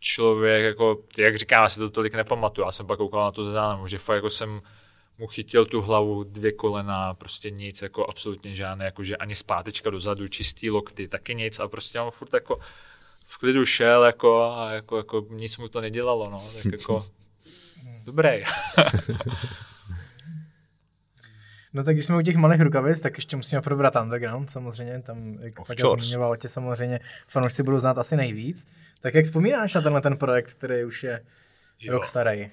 člověk, jako, jak říkám, já si to tolik nepamatuju, já jsem pak koukal na to záznamu, že fakt jako jsem mu chytil tu hlavu, dvě kolena, prostě nic, jako absolutně žádné, jakože ani zpátečka dozadu, čistý lokty, taky nic. A prostě on furt jako v klidu šel jako a jako, jako nic mu to nedělalo, no, tak jako [laughs] dobrý. [laughs] No tak když jsme u těch malých rukavic, tak ještě musíme probrat underground, samozřejmě, tam, jak Of tak course. zmiňoval tě samozřejmě, fanoušci budou znát asi nejvíc. Tak jak vzpomínáš na tenhle ten projekt, který už je Jo. rok starý?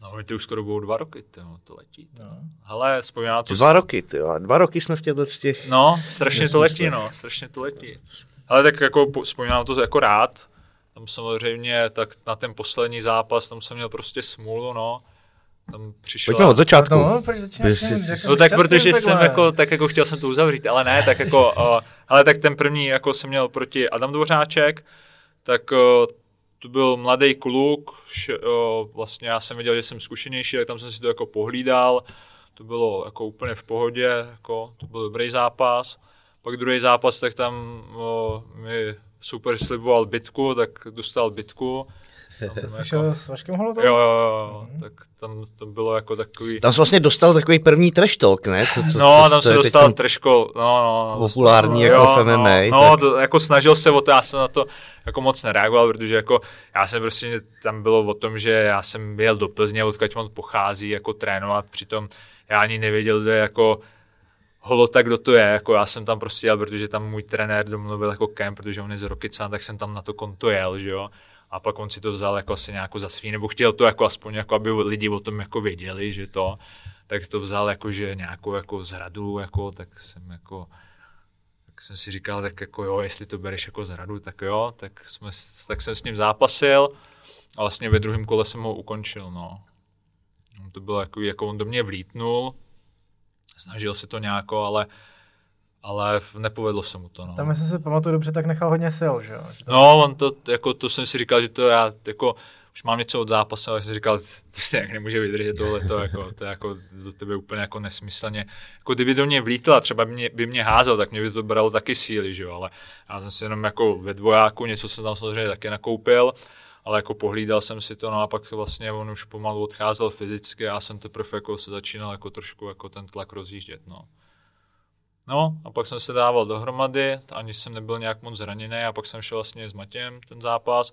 No, my to už skoro budou dva roky, to, to letí. To. No. Hele, vzpomínám to... Dva roky, ty jo. Dva roky jsme v těchto z těch... No, strašně to letí, no, strašně to letí. Ale tak jako po- vzpomínám to jako rád. Tam samozřejmě, tak na ten poslední zápas, tam jsem měl prostě smůlu, no. Tam přišla... Pojďme od začátku. No, proč začínáš jako No tak protože jsem takhle? jako, tak jako chtěl jsem to uzavřít, ale ne, tak jako, [laughs] uh, ale tak ten první jako jsem měl proti Adam Dvořáček, tak uh, to byl mladý kluk, š, uh, vlastně já jsem viděl, že jsem zkušenější, tak tam jsem si to jako pohlídal, to bylo jako úplně v pohodě, jako, to byl dobrý zápas. Pak druhý zápas, tak tam uh, mi super sliboval bitku, tak dostal bitku. Tam Jsi jako- s Vaškem Holotou? Jo, jo, jo, tak tam to bylo jako takový... Tam jsi vlastně dostal takový první trash talk, ne? Co, co, no, co, tam je dostal teď trošku, no, no, no, populární dostal- jako v MMA. No, no tak... to, jako snažil se o to, já jsem na to jako moc nereagoval, protože jako já jsem prostě, tam bylo o tom, že já jsem jel do Plzně, odkud on pochází, jako trénovat, přitom já ani nevěděl, kde jako holota, kdo to je, jako já jsem tam prostě jel, protože tam můj trenér domluvil jako kemp, protože on je z Rokycan, tak jsem tam na to konto jel, že jo. A pak on si to vzal jako asi nějakou za svý, nebo chtěl to jako aspoň, jako aby lidi o tom jako věděli, že to, tak si to vzal jako, že nějakou jako zradu, jako, tak jsem jako, tak jsem si říkal, tak jako jo, jestli to bereš jako zradu, tak jo, tak, jsme, tak jsem s ním zápasil a vlastně ve druhém kole jsem ho ukončil, no. No, To bylo jako, jako on do mě vlítnul, snažil se to nějako, ale, ale nepovedlo se mu to, no. Tam, jestli si pamatuju dobře, tak nechal hodně sil, že jo? Že to- No, on to, jako, to jsem si říkal, že to já, jako, už mám něco od zápasu, ale jsem si říkal, to stejně nemůže vydržet tohle, to, jako, to je jako do tebe úplně jako nesmyslně. Jako kdyby do mě vlítl a třeba by mě, by mě házel, tak mě by to bralo taky síly, že jo, ale já jsem si jenom jako ve dvojáku, něco jsem tam samozřejmě taky nakoupil, ale jako pohlídal jsem si to, no a pak vlastně on už pomalu odcházel fyzicky a já jsem teprve jako se začínal jako trošku jako ten tlak rozjíždět, no. No a pak jsem se dával dohromady, ani jsem nebyl nějak moc zraněný a pak jsem šel vlastně s Matějem ten zápas.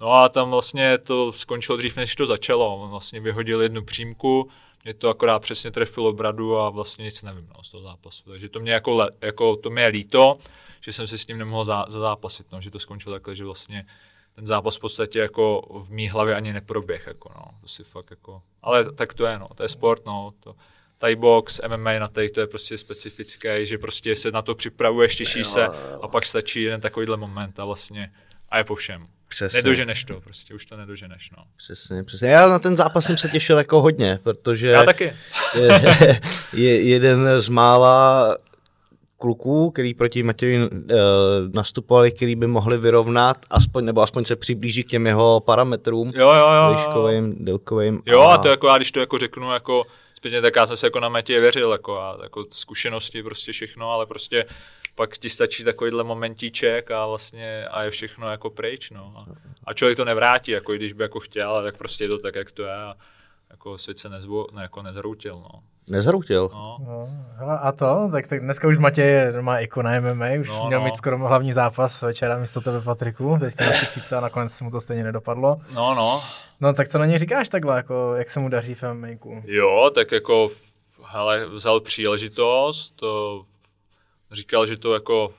No a tam vlastně to skončilo dřív, než to začalo. On vlastně vyhodil jednu přímku, mě to akorát přesně trefilo bradu a vlastně nic nevím no, z toho zápasu. Takže to mě jako, le, jako to mě je líto, že jsem si s ním nemohl za, zazápasit, no, že to skončilo takhle, že vlastně ten zápas v podstatě jako v mý hlavě ani neproběh, jako no, to si fakt jako, ale tak to je, no, to je sport, no, to, Thai box, MMA na tej, to je prostě specifické, že prostě se na to připravuješ, těší se a pak stačí jeden takovýhle moment a vlastně a je po všem. Přesně. Nedoženeš to, prostě už to nedoženeš, no. Přesně, přesně. Já na ten zápas jsem se těšil jako hodně, protože Já taky. je, [laughs] je jeden z mála kluků, který proti Matěji uh, nastupovali, který by mohli vyrovnat, aspoň, nebo aspoň se přiblížit k těm jeho parametrům, Jo, jo, jo. výškovým, délkovým. Jo, a to jako já, když to jako řeknu, jako zpětně, tak já jsem se jako na Matě věřil, jako, a, jako zkušenosti, prostě všechno, ale prostě pak ti stačí takovýhle momentíček a vlastně a je všechno jako pryč, no. A, a člověk to nevrátí, jako i když by jako chtěl, tak prostě je to tak, jak to je a jako svět se nezvo, ne, jako nezroutil, no. Nezhroutil. no. No, hele, a to, tak, tak dneska už Matěj je normálně ikona MMA, už No, no, měl no. mít skoro hlavní zápas večera místo tebe Patriku, teďka na tisíce a nakonec mu to stejně nedopadlo. No, no. No tak co na něj říkáš takhle, jako, jak se mu daří v MMA? Jo, tak jako, hele, vzal příležitost, to říkal, že to jako,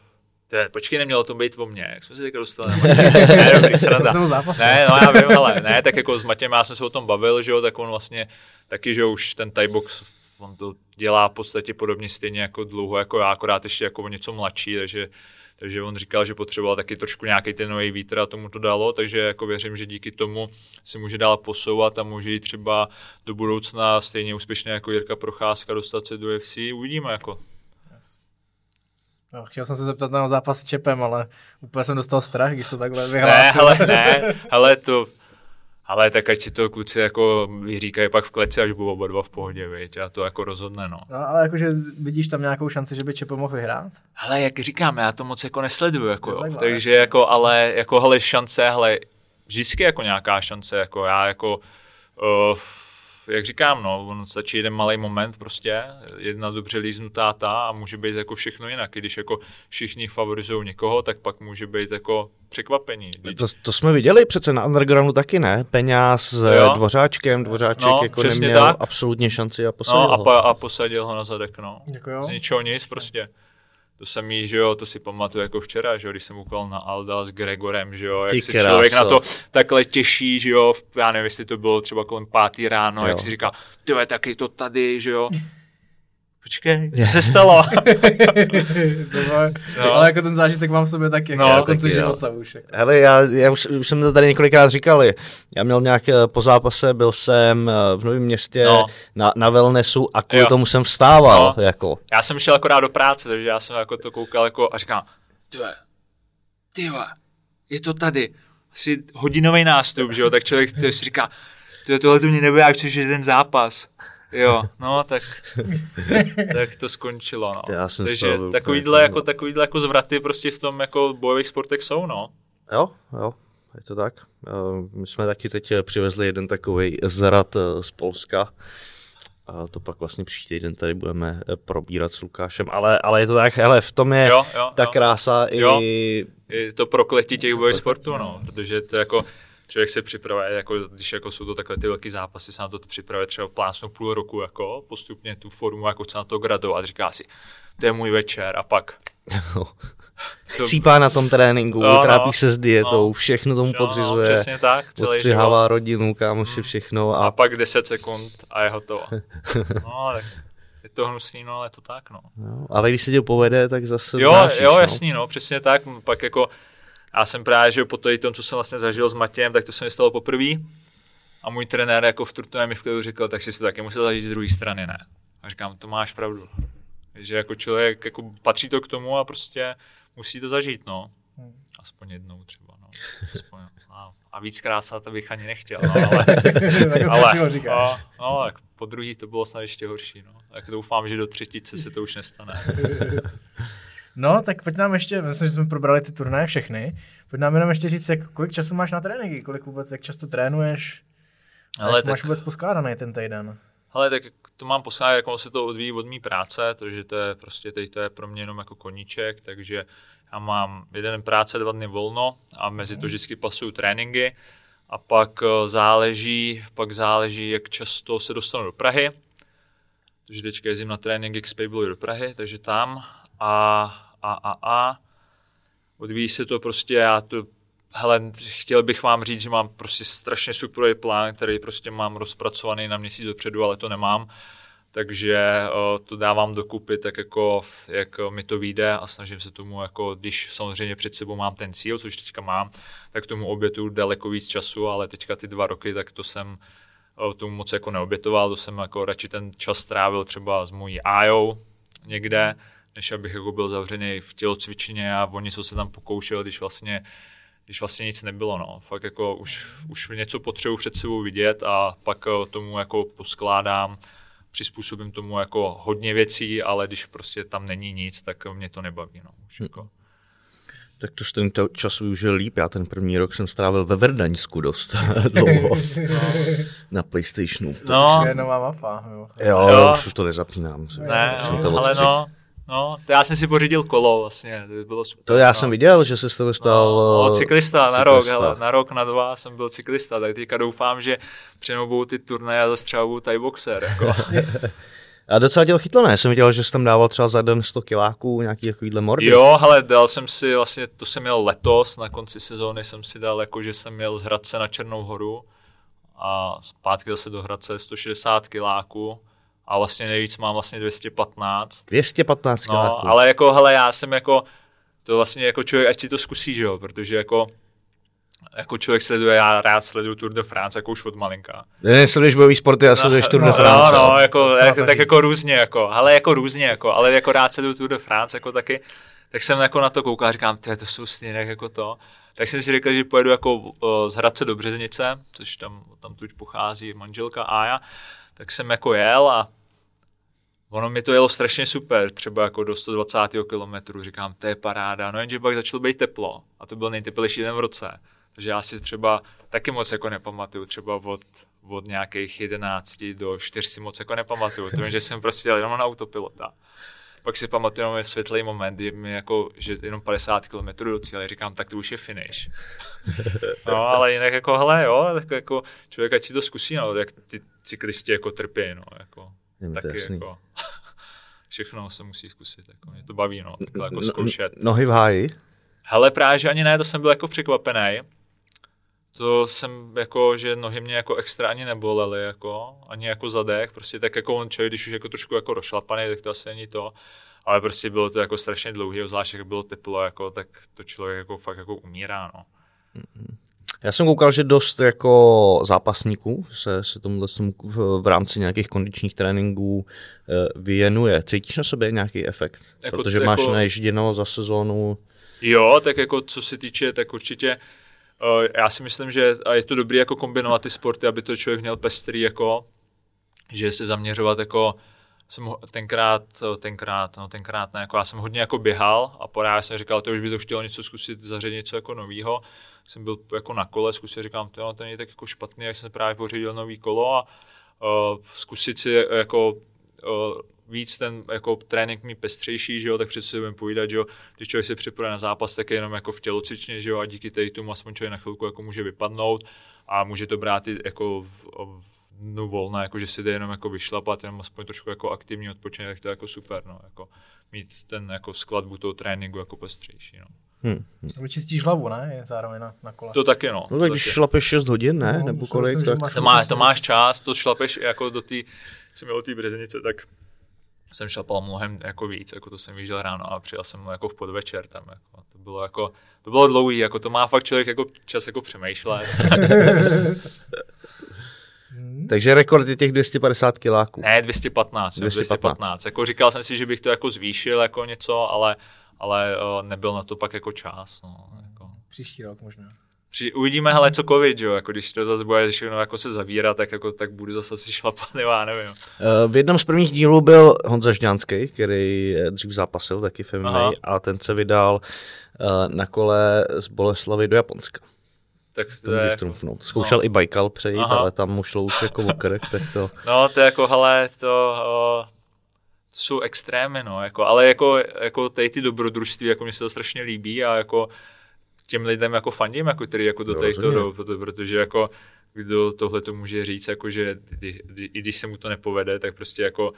to je, počkej, nemělo to být o mně, jak jsme se teďka dostali? ne, dobrý, sranda. Ne, no já vím, ale ne, tak jako s Matějem já jsem se o tom bavil, že jo, tak on vlastně taky, že už ten Thai box, on to dělá v podstatě podobně stejně jako dlouho jako já, akorát ještě jako o něco mladší, takže takže on říkal, že potřeboval taky trošku nějaký ten nový vítr a tomu to dalo, takže jako věřím, že díky tomu si může dál posouvat a může jít třeba do budoucna stejně úspěšně jako Jirka Procházka dostat se do UFC. Uvidíme jako. No, chtěl jsem se zeptat na zápas s Čepem, ale úplně jsem dostal strach, když to takhle Ne, vyhlásil. [laughs] ale ne, ale to, ale tak ať si to kluci jako vyříkají pak v kleci, až budou oba dva v pohodě, viď, a to jako rozhodne, no. No, ale jakože vidíš tam nějakou šanci, že by Čepo mohl vyhrát? Ale jak říkám, já to moc jako nesleduju, jako, Jo, takhle, takže jako, ale jako, hele, šance, hele, vždycky jako nějaká šance, jako já jako, uh, jak říkám, no, on stačí jeden malý moment prostě, jedna dobře líznutá ta a může být jako všechno jinak. Když jako všichni favorizují někoho, tak pak může být jako překvapení. To, to, jsme viděli přece na undergroundu taky, ne? Peňáz s jo. Dvořáčkem, Dvořáček no, jako neměl tak. absolutně šanci a posadil no, a, pa, a posadil ho na zadek, no. Děkuju. Z ničeho nic prostě. To samý, že jo, to si pamatuju jako včera, že jo, když jsem koukal na Alda s Gregorem, že jo, jak Ty se kráso. člověk na to takhle těší, že jo, já nevím, jestli to bylo třeba kolem pátý ráno, jo. jak si říká, ty je taky to tady, že jo. Počkej, co se stalo? [laughs] no. Ale jako ten zážitek mám v sobě taky, no, na konci života už. Jako. Hele, já, já už, už jsem to tady několikrát říkal, já měl nějak eh, po zápase, byl jsem eh, v Novém městě no. na, na wellnessu a kvůli jo. tomu jsem vstával. No. Jako. Já jsem šel akorát do práce, takže já jsem jako to koukal jako a říkám, tyhle, tyhle, je to tady. Asi hodinový nástup, že jo, tak člověk si říká, tohle to mě nebude, jak je ten zápas. Jo, [laughs] no tak, tak to skončilo, no. Já jsem Takže takovýhle jako, takovýhle jako zvraty prostě v tom jako bojových sportech jsou, no. Jo, jo, je to tak. My jsme taky teď přivezli jeden takový zrad eh, z Polska. A to pak vlastně příští týden tady budeme eh, probírat s Lukášem, ale, ale je to tak, hele, v tom je jo, jo, ta krása jo. i... I to prokletí těch bojových sportů, no, protože to jako člověk se připravuje, jako, když jako jsou to takhle ty velké zápasy, se na to připravuje třeba plásnou půl roku, jako postupně tu formu, jako chce na to gradovat, a říká si, to je můj večer a pak Chcípá na tom tréninku, no, trápí no, se s dietou, no, všechno tomu no, podřizuje. No, přesně tak, celý život. rodinu, kámoši, mm. všechno. A... a pak 10 sekund a je hotovo. [laughs] no, tak je to hnusný, no, ale je to tak, no. no ale když se ti povede, tak zase Jo, znášíš, jo, no. jasný, no, přesně tak. Pak jako já jsem právě, že po tom, co jsem vlastně zažil s Matějem, tak to se mi stalo poprvé. A můj trenér jako v Trutnově mi v klidu říkal, tak si to taky musel zažít z druhé strany, ne. A říkám, to máš pravdu. Že jako člověk, jako patří to k tomu a prostě musí to zažít, no. Aspoň jednou třeba, no. Aspoň, a, a víckrát se to bych ani nechtěl, no, [laughs] ale, ale no, no, tak po druhý to bylo snad ještě horší, no. Tak doufám, že do třetice se to už nestane. [laughs] No, tak pojď nám ještě, myslím, že jsme probrali ty turnaje všechny, pojď nám jenom ještě říct, jak, kolik času máš na tréninky, kolik vůbec, jak často trénuješ, Ale jak tak... máš vůbec poskládaný ten týden? Ale tak to mám posádat, jako se to odvíjí od mý práce, takže to je prostě teď to je pro mě jenom jako koníček, takže já mám jeden práce, dva dny volno a mezi to vždycky pasují tréninky. A pak eh, záleží, pak záleží, jak často se dostanu do Prahy, takže teďka jezdím na tréninky k Spable do Prahy, takže tam. A a, a, a. Odvíjí se to prostě, já to, hele, chtěl bych vám říct, že mám prostě strašně super plán, který prostě mám rozpracovaný na měsíc dopředu, ale to nemám. Takže to dávám dokupy tak jako, jak mi to vyjde a snažím se tomu, jako, když samozřejmě před sebou mám ten cíl, což teďka mám, tak tomu obětu daleko víc času, ale teďka ty dva roky, tak to jsem tomu moc jako neobětoval, to jsem jako radši ten čas strávil třeba s mojí AJou někde, než abych jako byl zavřený v tělocvičně a oni se tam pokoušeli, když vlastně když vlastně nic nebylo, no. Fakt jako už, už něco potřebuji před sebou vidět a pak eh, tomu jako poskládám, přizpůsobím tomu jako hodně věcí, ale když prostě tam není nic, tak mě to nebaví, no. Už hm. jako. Tak to ten čas využil líp. Já ten první rok jsem strávil ve Verdaňsku dost [laughs] dlouho. no. [laughs] Na Playstationu. To no. je nová mapa. Jo, jo, jo. Už, už to nezapínám. Ne, jsem to ale no, No, to já jsem si pořídil kolo vlastně, to bylo super. To já no. jsem viděl, že se z toho stal no, no, cyklista, cyklista, na rok, hele, na rok, na dva jsem byl cyklista, tak teďka doufám, že přenou ty turnaje a zastřelou Thai boxer. Jako. [laughs] A docela děl chytlo, ne? Jsem viděl, že jsi tam dával třeba za den 100 kiláků, nějaký takovýhle mordy. Jo, ale dal jsem si vlastně, to jsem měl letos, na konci sezóny jsem si dal, jako že jsem měl z Hradce na Černou horu a zpátky zase do Hradce 160 kiláků a vlastně nejvíc mám vlastně 215. 215 No, ale jako, hele, já jsem jako, to vlastně jako člověk, ať si to zkusí, že jo, protože jako jako člověk sleduje, já rád sleduju Tour de France, jako už od malinka. Ne, sleduješ bojový sporty, já sleduješ Tour de France. No, no, jako, jak, tak jako různě, jako, ale jako různě, jako, ale jako rád sleduju Tour de France, jako taky, tak jsem jako na to koukal a říkám, to, to jsou stejné jako to. Tak jsem si řekl, že pojedu jako uh, z Hradce do Březnice, což tam, tam tuď pochází manželka Aja, tak jsem jako jel a ono mi to jelo strašně super, třeba jako do 120 km, říkám, to je paráda, no jenže pak začalo být teplo a to byl nejteplejší den v roce. Takže já si třeba taky moc jako nepamatuju, třeba od, od nějakých 11 do 4 si moc jako nepamatuju, to vím, že jsem prostě jel jenom na autopilota. Pak si pamatuju jenom světlý moment, kdy mi jako, že jenom 50 km do cíle, říkám, tak to už je finish. No, ale jinak jako, hele, jo, tak jako člověk, ať si to zkusí, no, jak ty cyklisti jako trpí, no, jako, Je mi to taky jasný. jako, [laughs] všechno se musí zkusit, jako, mě to baví, no, takhle jako zkoušet. Nohy v háji? Hele, právě, že ani ne, to jsem byl jako překvapený. To jsem jako, že nohy mě jako extra ani nebolely, jako, ani jako zadek, prostě tak jako on člověk, když už jako trošku jako rozšlapaný, tak to asi není to. Ale prostě bylo to jako strašně dlouhý, zvlášť jak bylo teplo, jako, tak to člověk jako fakt jako umírá, no. Já jsem koukal, že dost jako zápasníků se, se tomu v, v rámci nějakých kondičních tréninků eh, věnuje. Cítíš na sobě nějaký efekt? Jako- Protože jako- máš naježděno za sezónu. Jo, tak jako co se týče, tak určitě uh, já si myslím, že a je to dobré jako kombinovat ty sporty, aby to člověk měl pestrý, jako, že se zaměřovat jako jsem tenkrát, eh, tenkrát, no tenkrát ne, jako já jsem hodně jako běhal a porád jsem říkal, to už by to chtělo něco zkusit, zařadit něco jako novýho. Jsem byl jako na kole, zkusil, říkám, to, to není tak jako špatný, jak jsem právě pořídil nový kolo a uh, zkusit si eh, jako uh, víc ten jako trénink mít pestřejší, že jo, tak přece budeme povídat, že jo, když člověk se připravuje na zápas, tak je jenom jako v tělocvičně, že jo, a díky tomu aspoň člověk na chvilku jako může vypadnout a může to brát i jako v, v dnu volna, jako že si jde jenom jako vyšlapat, jenom aspoň trošku jako aktivní odpočinek, tak to je jako super, no, jako mít ten jako skladbu toho tréninku jako pestřejší, no. Hm. Vyčistíš hlavu, ne? Je zároveň na, na kole. To taky, no. No tak když šlapeš 6 hodin, ne? No, Nebo kolik, tak... máš To, má, to máš čas, to šlapeš jako do té, jsem měl do té březenice, tak jsem šlapal mnohem jako víc, jako to jsem viděl ráno a přijel jsem jako v podvečer tam, jako, to bylo jako, to bylo dlouhý, jako to má fakt člověk jako čas jako přemýšlet. [laughs] Takže rekord je těch 250 kiláků. Ne, 215, 215. 215. 215. Jako říkal jsem si, že bych to jako zvýšil jako něco, ale, ale nebyl na to pak jako čas. No, jako. Příští rok možná. Při, uvidíme, hele, co covid, jo, jako když to zase bude všechno jako se zavírat, tak jako, tak budu zase si šlapat, nebo já nevím. Eh, V jednom z prvních dílů byl Honza Žďánský, který dřív zápasil taky v a ten se vydal eh, na kole z Boleslavy do Japonska. Tak To to můžeš jako- trumfnout. Zkoušel i Baikal přejít, Aha. ale tam mu šlo už jako o krk, tak to... [laughs] No, to je jako, hele, to, uh, to jsou extrémy, no, jako, ale jako, jako tady ty dobrodružství, jako mě se to strašně líbí a jako těm lidem jako fandím, jako který jako do Jo, tady to rozhodně. jdou, proto- protože jako kdo tohle to může říct, jako že kdy- kdy- i když se mu to nepovede, tak prostě jako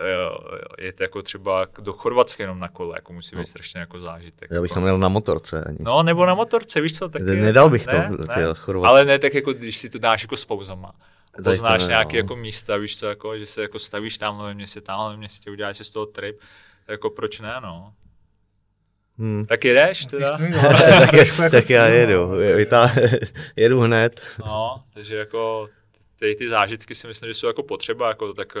eh, je to jako třeba do Chorvatska jenom na kole, jako musí být No. strašně jako zážitek. Já bych jako. tam měl na motorce ani. No, nebo na motorce, víš co, taky. Nedal bych to, ne, ty ne. Chorvatsko. Ale ne tak jako, když si to dáš jako s pauzama. Tady to Poznáš ne, nějaké no. jako místa, víš co, jako, že se jako stavíš tam ve městě, tam ve městě, uděláš si z toho trip, tak jako proč ne, no. Hmm. Tak jedeš teda? to [laughs] tak, jako tak já jedu, no. Vytá- [laughs] jedu hned. No, takže jako ty, ty zážitky si myslím, že jsou jako potřeba, jako tak,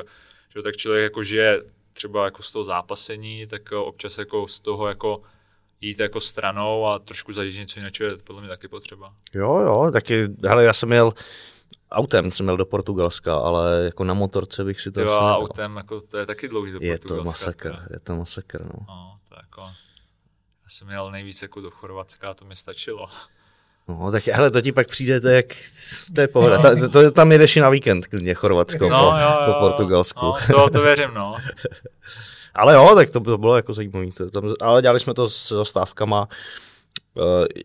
že tak člověk jako žije třeba jako z toho zápasení, tak občas jako z toho jako jít jako stranou a trošku zažít něco jiného, je podle mě taky potřeba. Jo, jo, taky, hele, já jsem jel autem, jsem jel do Portugalska, ale jako na motorce bych si to Ty asi nedal. autem, jako, to je taky dlouhý do Je to Portugalska, masakr, teda. je to masakr, no. No, to jako, já jsem jel nejvíc jako do Chorvatska a to mi stačilo. No, tak hele, to ti pak přijde, to je jak, to je pohoda. Ta, to, to, tam jedeš i na víkend, klidně Chorvatsko No, po, jo, jo, po Portugalsku. No, to, to věřím, no. [laughs] Ale jo, tak to, to bylo jako zajímavé. Tam, ale dělali jsme to s zastávkama. Uh,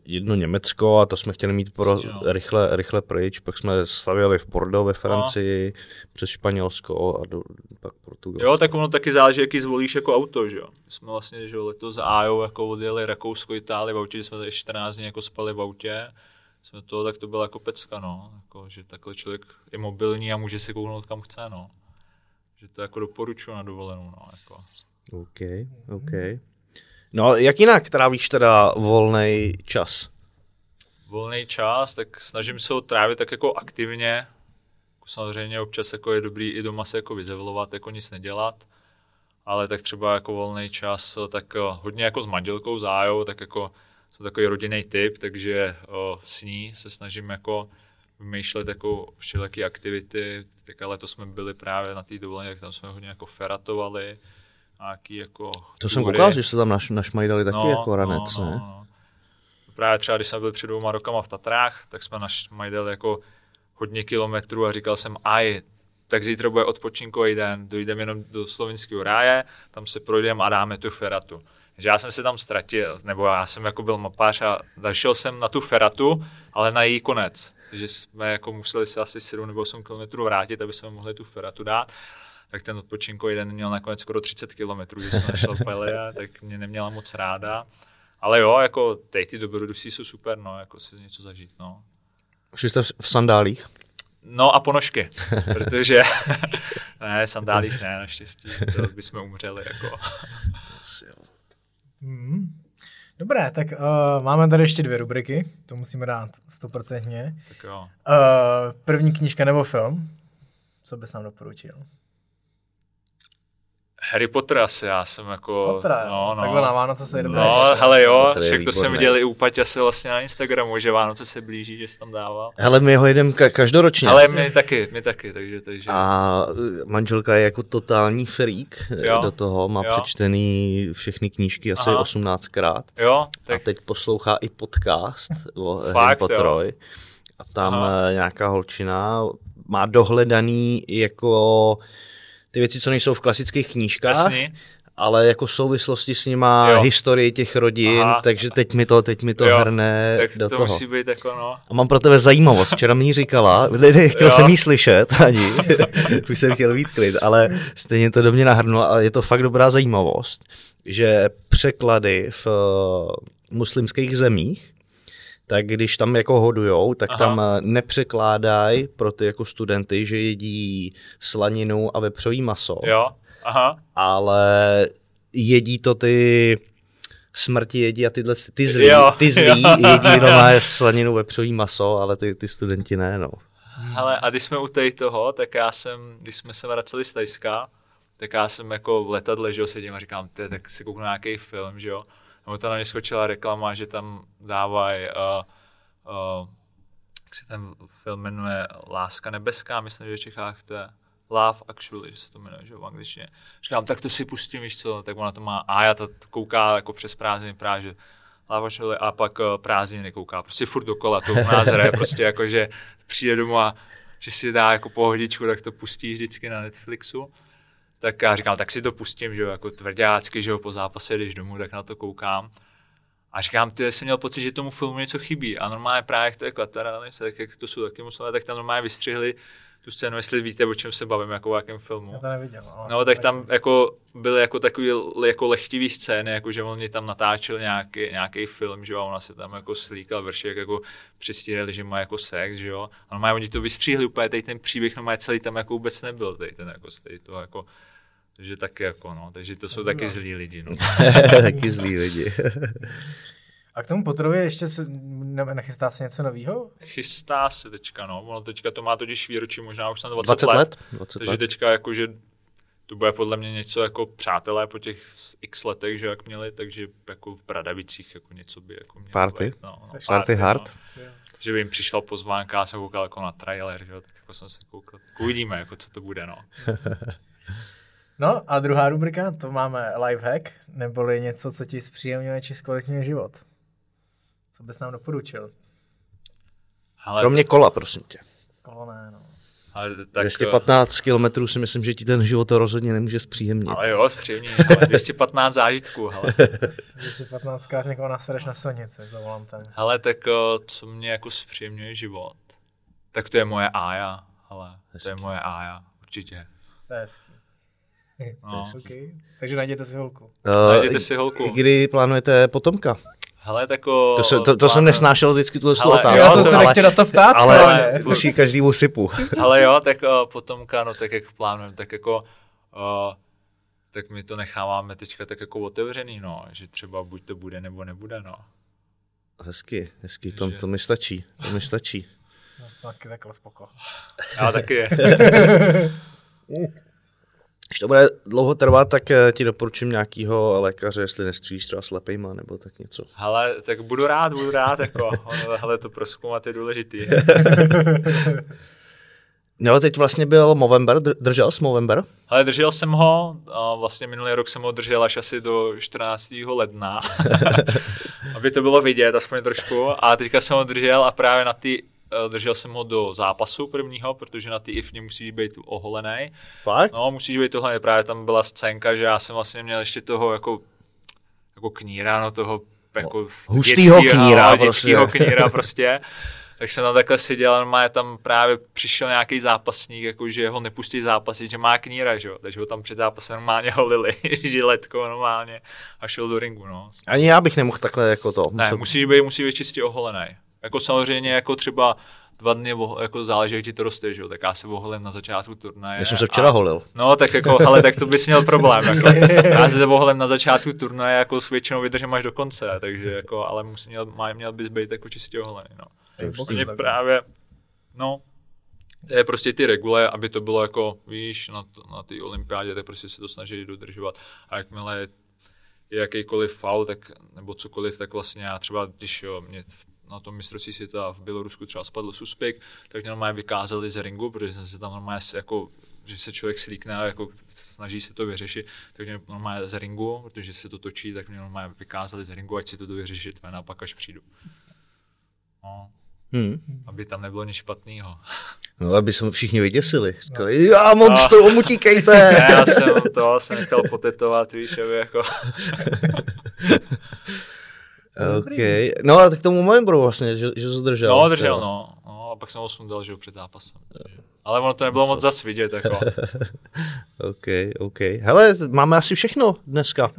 jedno Německo a to jsme chtěli mít pro, Jasně, no. rychle, rychle pryč, pak jsme stavěli v Bordeaux ve Francii, přes Španělsko a do, pak Portugalsko. Jo, tak ono taky záleží, jaký zvolíš jako auto, že jo. My jsme vlastně, že jo, letos za AJO jako odjeli Rakousko, Itálii v autě, že jsme tady 14 dní jako spali v autě. Jsme to, tak to byla jako pecka, no. Jako, že takhle člověk je mobilní a může si kouknout kam chce, no. Že to jako doporučuji na dovolenou, no. Jako. OK, OK. No, jak jinak trávíš teda volný čas? volný čas, tak snažím se ho trávit tak jako aktivně. Jako Samozřejmě občas jako je dobrý i doma se jako vyzevolovat, jako nic nedělat. Ale tak třeba jako volný čas, tak eh, hodně jako s manželkou zájou, tak jako jsem takový rodinný typ, takže o, s ní se snažím jako vymýšlet jako všelijaké aktivity. Tak to jsme byli právě na té dovolené, tak tam jsme hodně jako feratovali. Nějaký jako To jsem koukal, že se tam naš, našmajdali taky jako ranec, no, ne? No. Právě třeba, když jsme byli před dvouma rokama v Tatrách, tak jsme naš majdel jako hodně kilometrů a říkal jsem, aj, tak zítra bude odpočinkový den, dojdeme jenom do slovinského ráje, tam se projdeme a dáme tu feratu. že já jsem se tam ztratil, nebo já jsem jako byl mapář a zašel jsem na tu feratu, ale na její konec. Takže jsme jako museli se asi 7 nebo 8 km vrátit, aby jsme mohli tu feratu dát. Tak ten odpočinkový den měl nakonec skoro 30 km, když jsme našel Pelia, tak mě neměla moc ráda. Ale jo, jako teď ty dobrodružství jsou super, no, jako si něco zažít, no. Šli jste v sandálích? No a ponožky, protože [laughs] ne, sandálích ne, naštěstí, to bychom umřeli, jako. Mm. Dobré, tak uh, máme tady ještě dvě rubriky, to musíme dát stoprocentně. Tak jo. Uh, první knížka nebo film? Co bys nám doporučil? Harry Potter asi, já jsem jako... Potter, no, no. Takhle na Vánoce se jde No, hele jo, však to jsem viděl i u Paťase vlastně na Instagramu, že Vánoce se blíží, že se tam dával. Hele, my ho jedeme ka- každoročně. Ale my taky, my taky, takže... takže... A manželka je jako totální freak jo. do toho, má jo. přečtený všechny knížky asi Aha. 18krát. Jo, tak... A teď poslouchá i podcast o Harry Potterovi. A tam Aha. nějaká holčina má dohledaný jako ty věci, co nejsou v klasických knížkách, Jasný. ale jako souvislosti s nima, jo. historii těch rodin, Aha. takže teď mi to, teď mi to jo. hrne tak do to toho. musí být jako no. A mám pro tebe zajímavost, včera mi ji říkala, chtěl jo. jsem jí slyšet ani, [laughs] už jsem chtěl být klid, ale stejně to do mě nahrnulo, ale je to fakt dobrá zajímavost, že překlady v uh, muslimských zemích tak když tam jako hodujou, tak Aha. tam eh, nepřekládají pro ty jako studenty, že jedí slaninu a vepřový maso. Jo, aha. Ale jedí to ty smrti jedí a tyhle ty zlí, jo, ty zlí jo. jedí [laughs] jenom slaninu vepřový maso, ale ty, ty studenti ne, no. Ale a když jsme u tej toho, tak já jsem, když jsme se vraceli z Tajska, tak já jsem jako v letadle, že jo, sedím a říkám, tak si kouknu nějaký film, že jo nebo tam na mě skočila reklama, že tam dávají, uh, uh, jak se ten film jmenuje, Láska nebeská, myslím, že v Čechách to je. Love Actually, že se to jmenuje, že v angličtině. Říkám, tak to si pustím, víš co, tak ona to má, a já to kouká jako přes prázdniny právě, že Love Actually a pak uh, prázdniny kouká, prostě furt dokola, to u nás hraje, prostě jako, že přijde domů a že si dá jako pohodičku, tak to pustí vždycky na Netflixu tak já říkám, tak si to pustím, že jo, jako tvrdácky, že jo, po zápase, když domů, tak na to koukám. A říkám, ty jsem měl pocit, že tomu filmu něco chybí. A normálně právě, jak to je Kvataranice, tak jak to jsou taky muslimé, tak tam normálně vystřihli tu scénu, jestli víte, o čem se bavím, jako o jakém filmu. Já to neviděl. Ale no, tak tam jako byly jako takový jako lechtivý scény, jako že oni tam natáčel nějaký, nějaký film, že jo, a ona se tam jako slíkal vršek, jako přistírali, že má jako sex, že jo. A normálně oni to vystříhli úplně, tady ten příběh normálně celý tam jako vůbec nebyl, tady ten jako z toho jako takže taky jako, no, takže to jsou [laughs] taky zlí lidi, no. taky zlí lidi. A k tomu Potterovi ještě se, ne, nechystá se něco nového? Chystá se teďka, no. Ono teďka to má totiž výročí možná už na 20, 20 let. let. 20 takže let. teďka jako, že to bude podle mě něco jako přátelé po těch x letech, že jak měli, takže jako v Bradavicích jako něco by jako mělo Party? Být, no, no, party, party hard? No. Že by jim přišla pozvánka, já jsem koukal jako na trailer, že tak jako jsem se koukal. Uvidíme, jako co to bude, no. No a druhá rubrika, to máme lifehack, neboli něco, co ti zpříjemňuje či zkvalitňuje život. Co bys nám doporučil? Ale Kromě kola, prosím tě. Kolo ne, no. Ale tak, 215 km si myslím, že ti ten život to rozhodně nemůže zpříjemnit. Ale jo, zpříjemně, 215 zážitků, hele. [laughs] 215 krát někoho nasereš na silnici za volantem. Hele, tak co mě jako zpříjemňuje život, tak to je moje ája, hele, hezky. to je moje ája, určitě. To je hezký. No. [laughs] okay. Takže najděte si holku. Uh, najděte si holku. Kdy plánujete potomka? Hele, tako... To, se, to, to jsem nesnášel vždycky tuhle otázku. Já jsem se nechtěl na to ptát, ale, ale už každému sypu. [laughs] ale jo, tak uh, potomka, no tak jak plánujeme, tak jako uh, tak my to necháváme teďka tak jako otevřený, no, že třeba buď to bude, nebo nebude, no. Hezky, hezky, to, to mi stačí, to mi stačí. [laughs] No, jsem taky takhle spoko. Já taky je. [laughs] Když to bude dlouho trvat, tak eh, ti doporučím nějakého lékaře, jestli nestřílíš třeba slepejma nebo tak něco. Ale tak budu rád, budu rád, jako, ale to proskoumat je důležitý. [laughs] No, teď vlastně byl Movember, dr- držel jsi Movember? Ale držel jsem ho, a vlastně minulý rok jsem ho držel až asi do 14. ledna, [laughs] aby to bylo vidět aspoň trošku. A teďka jsem ho držel a právě na ty držel jsem ho do zápasu prvního, protože na ty IFně musíš být oholený. Fakt? No, musíš být tohle, právě tam byla scénka, že já jsem vlastně měl ještě toho jako, jako kníra, no toho jako Hustýho dětskýho- kníra no, prostě. kníra [laughs] prostě. Tak jsem tam takhle seděl, normálně tam právě přišel nějaký zápasník, jako že ho nepustí zápasit, že má kníra, že jo? takže ho tam před zápasem normálně [laughs] holili, žiletkou normálně a šel do ringu, no. Ani já bych nemohl takhle jako to. Ne, Musel- musíš být, musí být čistě oholený. Jako samozřejmě jako třeba dva dny, jako záleží, jak ti to roste, že jo? tak já se oholím na začátku turnaje. Já jsem se včera a- holil. No, tak jako, ale tak to bys měl problém. Jako. [laughs] Já se vohlem na začátku turnaje jako s většinou vydržím až do konce, takže jako, ale musí, měl, měl bys být jako čistě oholený. No. To je box, Mě tak. právě, no, to je prostě ty regule, aby to bylo jako, víš, na, to, na té olympiádě, tak prostě se to snaží dodržovat. A jakmile je, je jakýkoliv faul, tak, nebo cokoliv, tak vlastně já třeba, když jo, mě v- na tom mistrovství světa v Bělorusku třeba spadl suspekt, tak mě normálně vykázali z ringu, protože jsem se tam normálně jako že se člověk slíkne a jako snaží se to vyřešit, tak mě normálně z ringu, protože se to točí, tak mě normálně vykázali z ringu, ať si to jdu vyřešit, a pak až přijdu. No, Hmm. aby tam nebylo nic špatného. No, aby jsme všichni vyděsili. Říkali, já monstrum, utíkejte! [laughs] Ne, já jsem to se nechal potetovat, víš, aby jako... [laughs] OK. No a tak tomu Movemberu vlastně, že, že jsi držel. No, držel, no. no. A pak jsem ho sundal, že jo, před zápasem. takže. Ale ono to nebylo moc zas vidět, jako. [laughs] OK, OK. Hele, máme asi všechno dneska.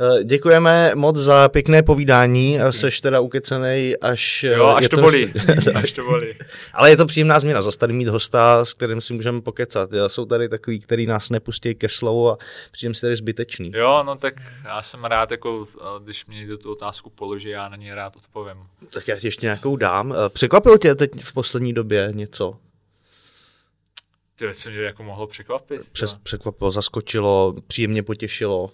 Eh, Děkujeme moc za pěkné povídání. Eh, Seš teda ukecenej, až... eh, Jo, až to ten- bolí. [laughs] Až to bolí. Ale je to příjemná změna. Zase tady mít hosta, s kterým si můžeme pokecat. Jsou tady takový, který nás nepustí ke slovu a přijím si tady zbytečný. Jo, no tak já jsem rád, jako, když mě někdo tu otázku položí, já na ní rád odpovím. Tak já ti ještě nějakou dám. Překvapilo tě teď v poslední době něco? Ty, co mě jako mohlo překvapit. Přes, překvapilo, zaskočilo, příjemně potěšilo?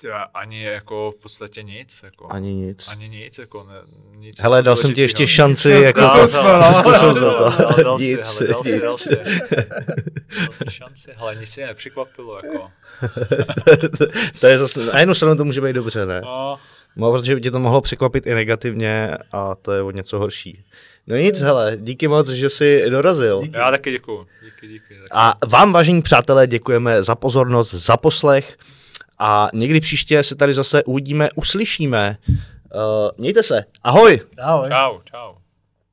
Ty, ani jako v podstatě nic. Jako. Ani nic. Ani nic, jako ne, nic. Hele, jako dal jsem ti ještě šanci. Zkusil Jako, Dal to, no. zkusil jsem to. Dal, dal si, Nic, hele, dal si, dal nic. si. Dal si šanci, ale nic si nepřekvapilo, jako. [laughs] to je zase, na jednu stranu to může být dobře, ne? No, No, protože by tě to mohlo překvapit i negativně a to je o něco horší. No nic, hele, díky moc, že jsi dorazil. Díky. já taky děkuju. Díky, díky. A vám, vážení přátelé, děkujeme za pozornost, za poslech a někdy příště se tady zase uvidíme, uslyšíme. Uh, mějte se, ahoj! Ahoj. Čau, čau.